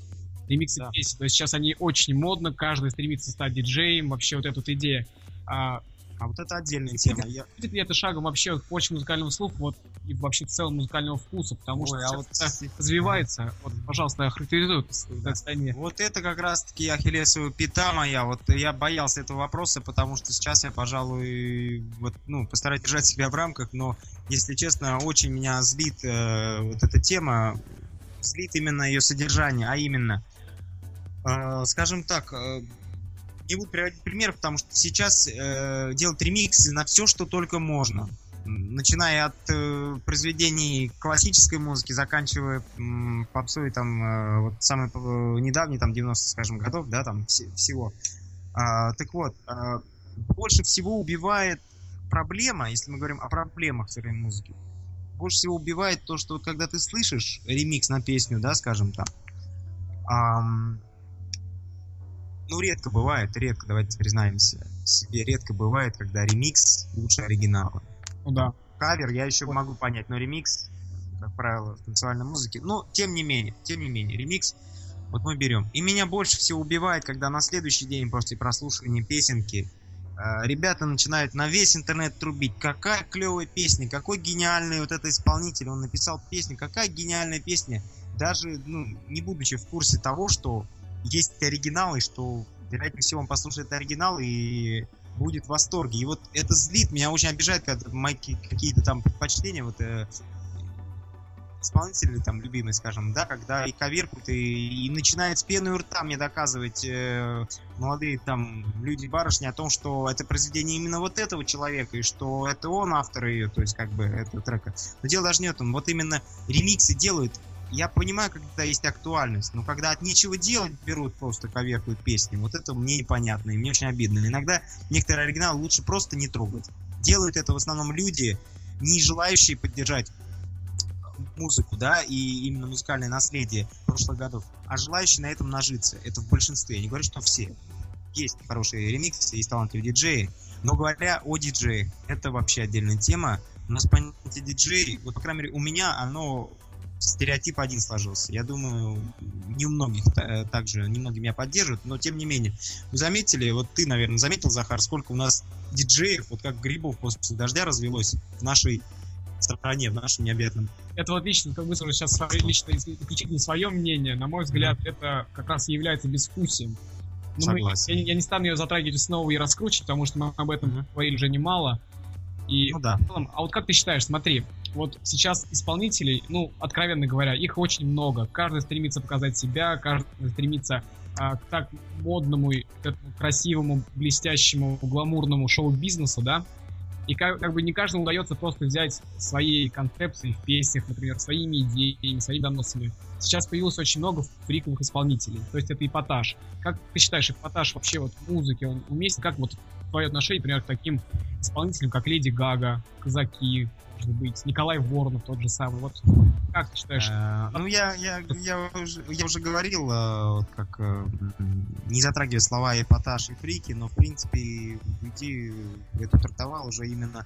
Ремиксы да. песен. То есть сейчас они очень модно, каждый стремится стать диджеем, вообще вот эта вот идея. А, а вот это отдельная тема. Будет, будет ли это шагом вообще в почве музыкального слуха, вот, и вообще в целом музыкального вкуса, потому Ой, что а вот развивается. Вот, пожалуйста, характеризуй да. состояние. Вот это как раз-таки ахиллесовая пята моя. Вот я боялся этого вопроса, потому что сейчас я, пожалуй, вот, ну, постараюсь держать себя в рамках, но, если честно, очень меня злит э, вот эта тема, злит именно ее содержание, а именно, э, скажем так, э, не буду приводить пример, потому что сейчас э, делать ремиксы на все, что только можно. Начиная от э, произведений классической музыки, заканчивая э, попсой там э, вот самый э, недавний, там 90 скажем, годов, да, там вс- всего. А, так вот, э, больше всего убивает проблема, если мы говорим о проблемах современной музыки, больше всего убивает то, что вот когда ты слышишь ремикс на песню, да, скажем там, эм, ну, редко бывает, редко, давайте признаемся себе, редко бывает, когда ремикс лучше оригинала. Ну да. Кавер я еще вот. могу понять, но ремикс, как правило, в танцевальной музыке, но тем не менее, тем не менее, ремикс вот мы берем. И меня больше всего убивает, когда на следующий день после прослушивания песенки ребята начинают на весь интернет трубить. Какая клевая песня, какой гениальный вот этот исполнитель, он написал песню, какая гениальная песня. Даже, ну, не будучи в курсе того, что есть оригинал, и что, вероятнее всего, он послушает оригинал и будет в восторге. И вот это злит, меня очень обижает, когда мои какие-то там предпочтения, вот э, исполнители там любимые, скажем, да, когда и коверкут, и, и начинает с пены у рта мне доказывать э, молодые там люди, барышни о том, что это произведение именно вот этого человека, и что это он автор ее, то есть как бы этого трека. Но дело даже не в этом, вот именно ремиксы делают я понимаю, когда есть актуальность, но когда от нечего делать берут, просто коверкают песни, вот это мне непонятно, и мне очень обидно. Иногда некоторые оригиналы лучше просто не трогать. Делают это в основном люди, не желающие поддержать музыку, да, и именно музыкальное наследие прошлых годов, а желающие на этом нажиться. Это в большинстве. Я не говорю, что все. Есть хорошие ремиксы, есть талантливые диджеи, но говоря о диджеях, это вообще отдельная тема. У нас понятие диджей, вот, по крайней мере, у меня оно стереотип один сложился. Я думаю, не у многих также, не многие меня поддерживают, но тем не менее. Вы заметили, вот ты, наверное, заметил, Захар, сколько у нас диджеев, вот как грибов после дождя развелось в нашей стране, в нашем необъятном. Это вот лично, как выскажу сейчас свое, лично исключительно свое мнение, на мой взгляд, mm-hmm. это как раз является безвкусием. Ну, мы, я, я не стану ее затрагивать снова и раскручивать, потому что мы об этом mm-hmm. говорили уже немало. И ну, да. а вот как ты считаешь, смотри, вот сейчас исполнителей, ну, откровенно говоря, их очень много. Каждый стремится показать себя, каждый стремится а, к так модному, красивому, блестящему, гламурному шоу-бизнесу, да, и как, как бы не каждому удается просто взять свои концепции в песнях, например, своими идеями, своими доносами. Сейчас появилось очень много фриковых исполнителей. То есть это эпатаж. Как ты считаешь, эпатаж вообще вот в музыке, он уместен? Как вот твое отношение, например, к таким исполнителям, как Леди Гага, Казаки, может быть, Николай Воронов тот же самый. Вот как ты считаешь? Э, ну, я, я, я, уже, я уже говорил, э, как э, не затрагивая слова эпатаж и фрики, но, в принципе, уйти это трактовал уже именно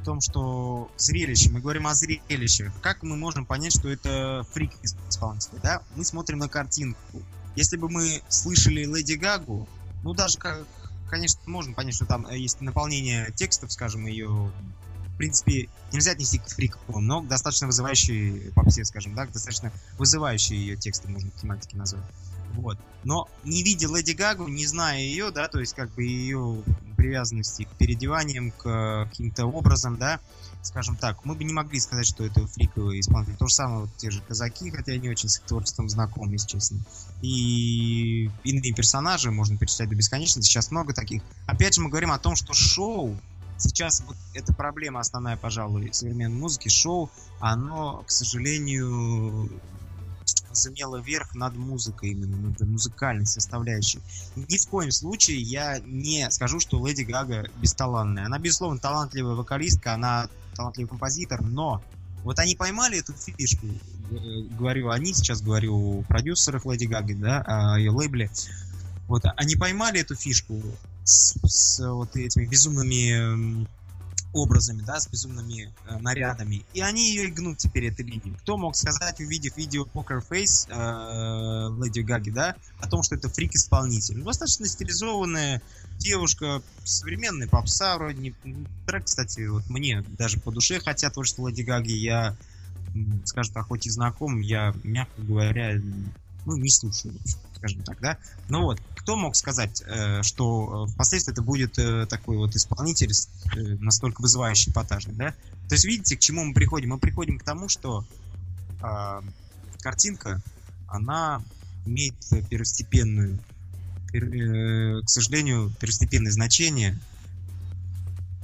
в том, что зрелище, мы говорим о зрелище. Как мы можем понять, что это фрик исполнитель, да? Мы смотрим на картинку. Если бы мы слышали Леди Гагу, ну, даже, конечно, можно что там есть наполнение текстов, скажем, ее в принципе, нельзя отнести к фриковым, но достаточно вызывающие попсе, скажем так, достаточно вызывающие ее тексты, можно тематики назвать. Вот. Но не видя Леди Гагу, не зная ее, да, то есть как бы ее привязанности к переодеваниям, к каким-то образом, да, скажем так, мы бы не могли сказать, что это фриковый исполнитель. То же самое вот те же казаки, хотя я не очень с их творчеством знаком, если честно. И иные персонажи, можно перечислять до бесконечности, сейчас много таких. Опять же, мы говорим о том, что шоу, сейчас вот эта проблема основная, пожалуй, современной музыки, шоу, оно, к сожалению, возымела верх над музыкой, именно над музыкальной составляющей. Ни в коем случае я не скажу, что Леди Гага бесталантная. Она, безусловно, талантливая вокалистка, она талантливый композитор, но вот они поймали эту фишку, э, говорю они, сейчас говорю о продюсерах Леди Гаги, да, ее лейбле. Вот они поймали эту фишку с, с вот этими безумными образами, да, с безумными э, нарядами. И они ее и гнут теперь этой линии. Кто мог сказать, увидев видео Poker Face э, Леди Гаги, да, о том, что это фрик-исполнитель. Ну, достаточно стилизованная девушка, современная попса вроде. Не... Трек, кстати, вот мне даже по душе, хотя творчество Леди Гаги я, скажем так, хоть и знаком, я, мягко говоря, ну, не слушаю, скажем так, да. Но вот, кто мог сказать, э, что э, впоследствии это будет э, такой вот исполнитель настолько вызывающий эпатажный, да? То есть, видите, к чему мы приходим? Мы приходим к тому, что э, картинка, она имеет первостепенную, к сожалению, первостепенное значение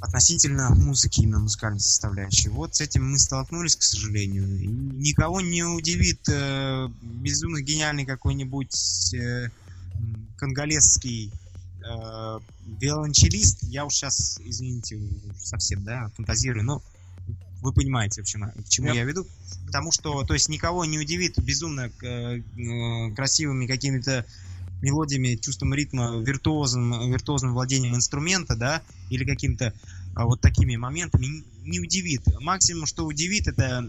относительно музыки, именно музыкальной составляющей. Вот с этим мы столкнулись, к сожалению. И никого не удивит э, безумно гениальный какой-нибудь э, конголезский э, виолончелист. Я уж сейчас, извините, совсем, да, фантазирую, но вы понимаете, в общем, к чему yep. я веду. Потому что, то есть, никого не удивит безумно э, красивыми какими-то мелодиями, чувством ритма, виртуозным, виртуозным владением инструмента, да, или каким-то а, вот такими моментами, не удивит. Максимум, что удивит, это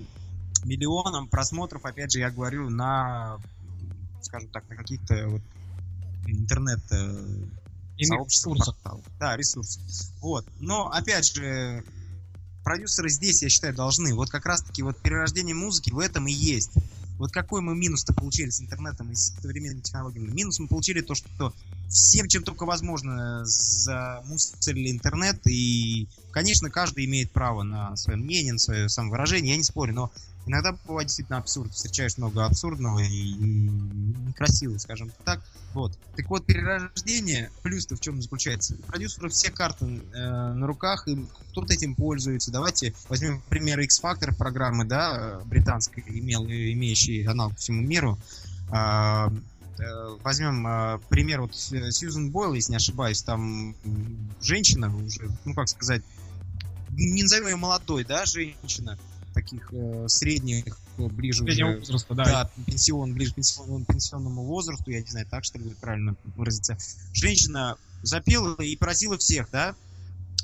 миллионом просмотров, опять же, я говорю, на, скажем так, на каких-то вот интернет э, сообществах. Да, ресурсы. Вот. Но, опять же, продюсеры здесь, я считаю, должны. Вот как раз-таки вот перерождение музыки в этом и есть. Вот какой мы минус-то получили с интернетом и с современными технологиями? Минус мы получили то, что всем, чем только возможно, замусорили интернет. И, конечно, каждый имеет право на свое мнение, на свое самовыражение, я не спорю, но иногда бывает действительно абсурд. Встречаешь много абсурдного и некрасивого, скажем так. Вот. Так вот, перерождение, плюс-то в чем заключается? У продюсеров все карты э, на руках, и кто-то этим пользуется. Давайте возьмем пример X-Factor программы, да, британской, имел, имеющей аналог по всему миру. А, э, возьмем э, пример вот Сьюзен Бойл, если не ошибаюсь, там женщина уже, ну как сказать, не назовем ее молодой, да, женщина, таких э, средних, ближе Среднего уже, возраста, да. Да, пенсион, ближе к пенсионному, пенсионному возрасту, я не знаю, так что ли правильно выразиться. Женщина запела и поразила всех, да?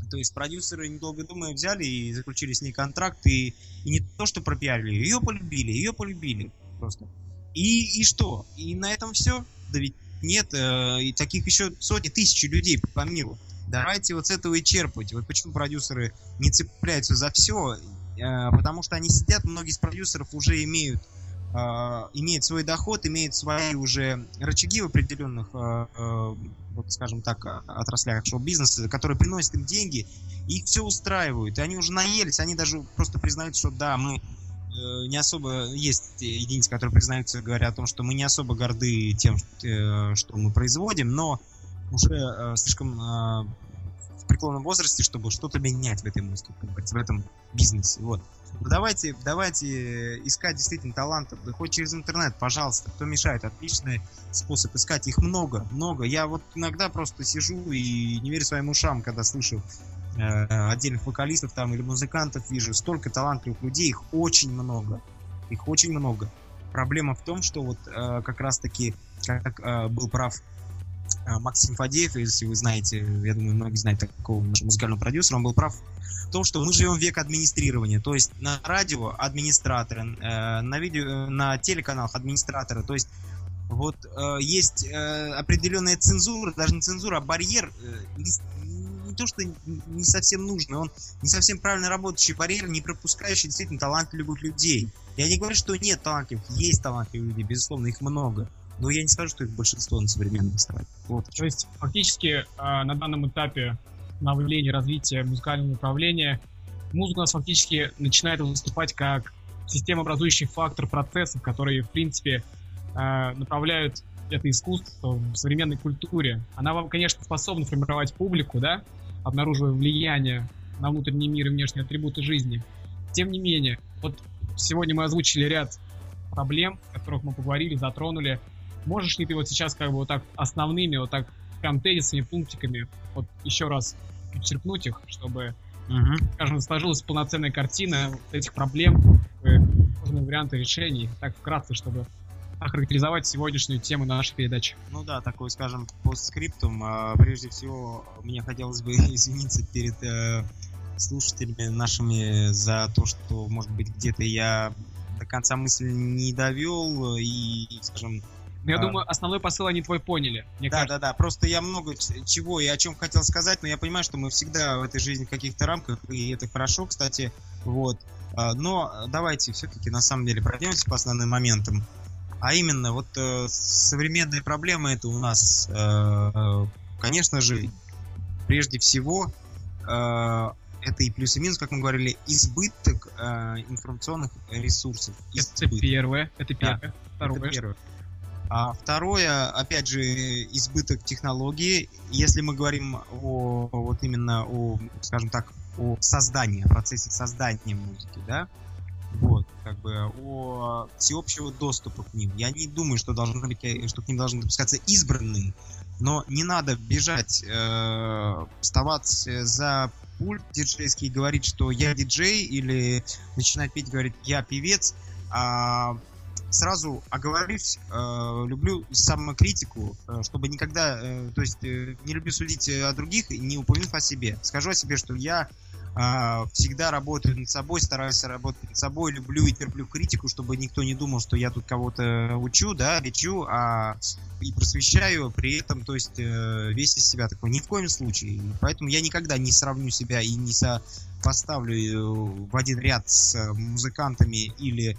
То есть продюсеры, недолго думая, взяли и заключили с ней контракт, и, и не то, что пропиарили, ее полюбили, ее полюбили просто. И, и что? И на этом все? Да ведь нет, э, и таких еще сотни, тысячи людей по миру. Давайте вот с этого и черпать. Вот почему продюсеры не цепляются за все, э, потому что они сидят, многие из продюсеров уже имеют э, имеют свой доход, имеют свои уже рычаги в определенных, э, э, вот скажем так, отраслях шоу-бизнеса, которые приносят им деньги, и их все устраивают. И они уже наелись, они даже просто признают, что да, мы э, не особо есть единицы, которые признаются, говоря о том, что мы не особо горды тем, э, что мы производим, но уже э, слишком э, в преклонном возрасте, чтобы что-то менять в этой музыке, в этом бизнесе. Вот. Ну, давайте, давайте искать действительно талантов, да хоть через интернет, пожалуйста, кто мешает, отличный способ искать, их много, много. Я вот иногда просто сижу и не верю своим ушам, когда слышу э, отдельных вокалистов там или музыкантов, вижу столько талантливых людей, их очень много, их очень много. Проблема в том, что вот э, как раз-таки, как э, был прав Максим Фадеев, если вы знаете, я думаю, многие знают такого нашего музыкального продюсера, он был прав в том, что мы живем век администрирования. То есть на радио администраторы, э, на видео, на телеканалах администраторы. То есть вот э, есть э, определенная цензура, даже не цензура, а барьер, не то, что не совсем нужный, он не совсем правильно работающий барьер, не пропускающий действительно талантливых людей. Я не говорю, что нет талантливых, есть талантливые люди, безусловно, их много. Но я не скажу, что их большинство на современном эстраде. Вот. То есть, фактически, на данном этапе становления, развития музыкального направления, музыка у нас фактически начинает выступать как системообразующий фактор процессов, которые, в принципе, направляют это искусство в современной культуре. Она вам, конечно, способна формировать публику, да, обнаруживая влияние на внутренний мир и внешние атрибуты жизни. Тем не менее, вот сегодня мы озвучили ряд проблем, о которых мы поговорили, затронули. Можешь ли ты вот сейчас как бы вот так основными, вот так прям тезисами, пунктиками, вот еще раз подчеркнуть их, чтобы, угу. скажем, сложилась полноценная картина этих проблем, возможные варианты решений, так вкратце, чтобы охарактеризовать сегодняшнюю тему нашей передачи. Ну да, такой, скажем, постскриптум. А, прежде всего, мне хотелось бы извиниться перед э, слушателями нашими за то, что, может быть, где-то я до конца мысль не довел и, скажем, я а... думаю, основной посыл они твой поняли. Мне да, кажется. да, да. Просто я много чего и о чем хотел сказать, но я понимаю, что мы всегда в этой жизни в каких-то рамках, и это хорошо, кстати. Вот. А, но давайте все-таки на самом деле пройдемся по основным моментам. А именно, вот э, современные проблемы это у нас, э, конечно же, прежде всего, э, это и плюс и минус, как мы говорили, избыток э, информационных ресурсов. Избыток. Это первое, это первое. Да, второе. Это первое. А второе, опять же, избыток технологий. Если мы говорим о вот именно о, скажем так, о создании, о процессе создания музыки, да, вот, как бы о всеобщего доступа к ним. Я не думаю, что должны быть, э, что к ним должны допускаться избранные, но не надо бежать, э, вставать за пульт диджейский и говорить, что я диджей, или начинать петь, говорить, я певец, а сразу оговорюсь, э, люблю самокритику, э, чтобы никогда, э, то есть э, не люблю судить о других, не упомянув о себе. Скажу о себе, что я а, всегда работаю над собой, стараюсь работать над собой, люблю и терплю критику, чтобы никто не думал, что я тут кого-то учу, да, лечу, а и просвещаю, при этом, то есть, э, весь из себя такой, ни в коем случае. Поэтому я никогда не сравню себя и не поставлю э, в один ряд с музыкантами или э,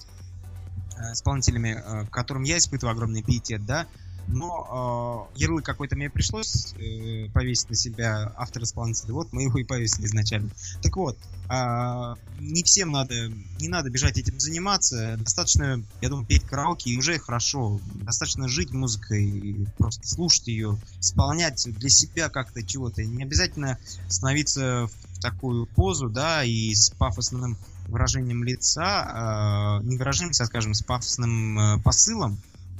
исполнителями, к которым я испытываю огромный пиетет, да, но э, ярлык какой-то мне пришлось э, повесить на себя автор-исполнителя. Вот мы его и повесили изначально. Так вот, э, не всем надо, не надо бежать этим заниматься. Достаточно, я думаю, петь караоке и уже хорошо. Достаточно жить музыкой, просто слушать ее, исполнять для себя как-то чего-то. Не обязательно становиться в такую позу, да, и с пафосным выражением лица, э, не выражением лица, а, скажем, с пафосным э, посылом,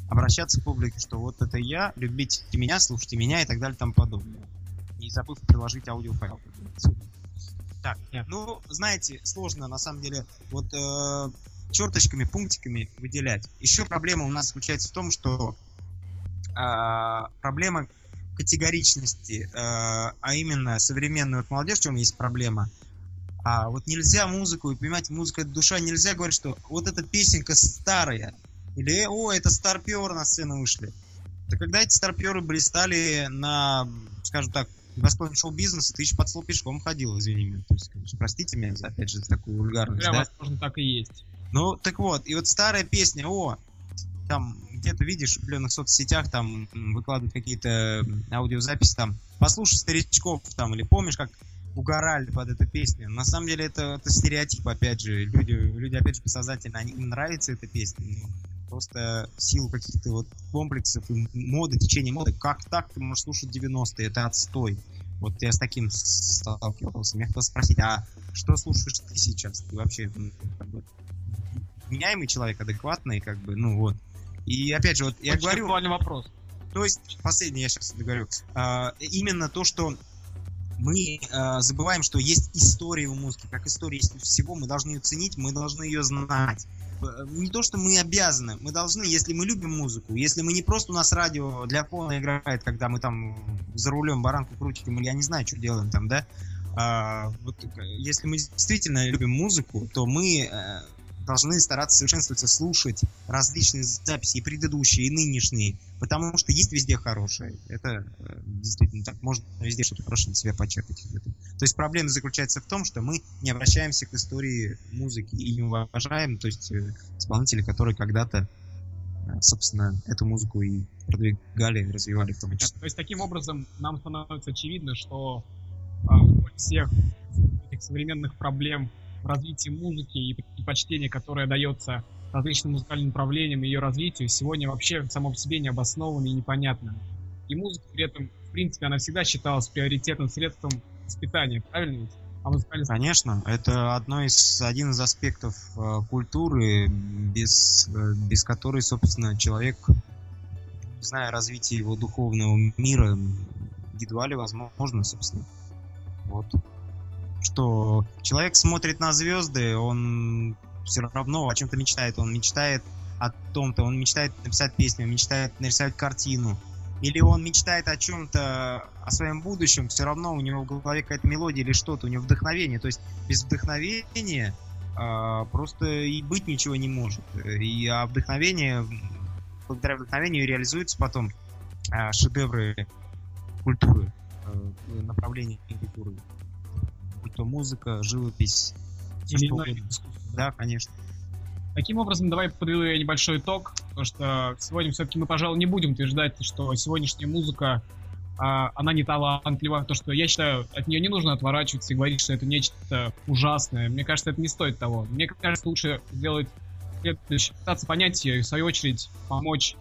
обращаться к публике, что вот это я, любите меня, слушайте меня и так далее и тому подобное. Не забыв приложить аудиофайл. Так, ну, знаете, сложно на самом деле вот э, черточками, пунктиками выделять. Еще проблема у нас заключается в том, что э, проблема категоричности, э, а именно современную вот молодежь, в чем есть проблема, а вот нельзя музыку, и понимаете, музыка это душа, нельзя говорить, что вот эта песенка старая, или, о, это старперы на сцену вышли. Да когда эти старперы блистали на, скажем так, Господь шоу-бизнеса, ты еще под стол пешком ходил, извини меня. То есть, конечно, простите меня, за, опять же, за такую вульгарность. Прям, да? возможно, так и есть. Ну, так вот, и вот старая песня, о, там где-то видишь в определенных соцсетях там выкладывают какие-то аудиозаписи там, послушай старичков там, или помнишь, как угорали под эту песню. На самом деле это, это стереотип, опять же. Люди, люди опять же, бессознательно, они, им нравится эта песня. Но просто в силу каких-то вот комплексов моды, течения моды, как так ты можешь слушать 90-е, это отстой. Вот я с таким сталкивался. Меня хотел спросить, а что слушаешь ты сейчас? Ты вообще как бы, меняемый человек, адекватный, как бы, ну вот. И опять же, вот я Очень говорю... вопрос. То есть, последний я сейчас договорю. А, именно то, что мы э, забываем, что есть история у музыки. Как история есть всего, мы должны ее ценить, мы должны ее знать. Э, не то, что мы обязаны, мы должны, если мы любим музыку, если мы не просто у нас радио для фона играет, когда мы там за рулем баранку крутим, или я не знаю, что делаем там, да, а, вот, если мы действительно любим музыку, то мы э, должны стараться совершенствоваться, слушать различные записи, и предыдущие, и нынешние, потому что есть везде хорошее. Это э, действительно так, можно везде что-то хорошее для себя почерпать. То есть проблема заключается в том, что мы не обращаемся к истории музыки и не уважаем, то есть э, исполнителей, которые когда-то собственно, эту музыку и продвигали, развивали в том числе. То есть таким образом нам становится очевидно, что э, всех этих современных проблем развитии музыки и предпочтения, которое дается различным музыкальным направлениям и ее развитию, сегодня вообще само по себе не обосновано и непонятно. И музыка при этом, в принципе, она всегда считалась приоритетным средством воспитания, правильно ведь? А музыкальный... Конечно, это одно из, один из аспектов э, культуры, без, э, без которой, собственно, человек, зная развитие его духовного мира, едва ли возможно, собственно. Вот. Что человек смотрит на звезды, он все равно о чем-то мечтает. Он мечтает о том-то, он мечтает написать песню, мечтает нарисовать картину, или он мечтает о чем-то, о своем будущем, все равно у него в голове какая-то мелодия или что-то, у него вдохновение. То есть без вдохновения э, просто и быть ничего не может. И а вдохновение, благодаря вдохновению реализуются потом э, шедевры культуры, э, направления культуры. То музыка, живопись. Или иное Да, конечно. Таким образом, давай подведу я небольшой итог, потому что сегодня все-таки мы, пожалуй, не будем утверждать, что сегодняшняя музыка, а, она не талантлива. То, что я считаю, от нее не нужно отворачиваться и говорить, что это нечто ужасное. Мне кажется, это не стоит того. Мне кажется, лучше сделать пытаться понять ее и, в свою очередь, помочь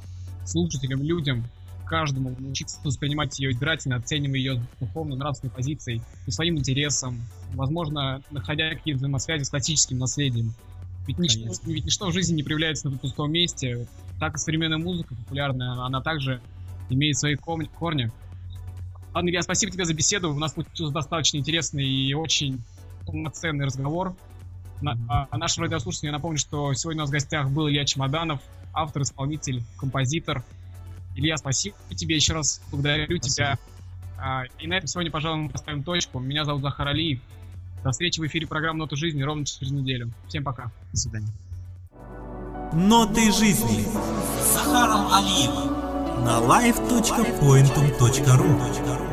слушателям, людям, каждому научиться воспринимать ее избирательно, оценивая ее духовно-нравственной позицией и своим интересом, возможно, находя какие-то взаимосвязи с классическим наследием. Ведь ничто, ведь ничто в жизни не проявляется на пустом месте. Так и современная музыка популярная, она также имеет свои корни. Ладно, Илья, спасибо тебе за беседу. У нас получился достаточно интересный и очень полноценный разговор. На, а, а нашим радиослушателям я напомню, что сегодня у нас в гостях был Илья Чемоданов, автор, исполнитель, композитор. Илья, спасибо тебе еще раз. Благодарю спасибо. тебя. А, и на этом сегодня, пожалуй, мы поставим точку. Меня зовут Захар Алиев. До встречи в эфире программы «Ноты жизни» ровно через неделю. Всем пока. До свидания. Ноты жизни с Захаром Алиевым на live.pointum.ru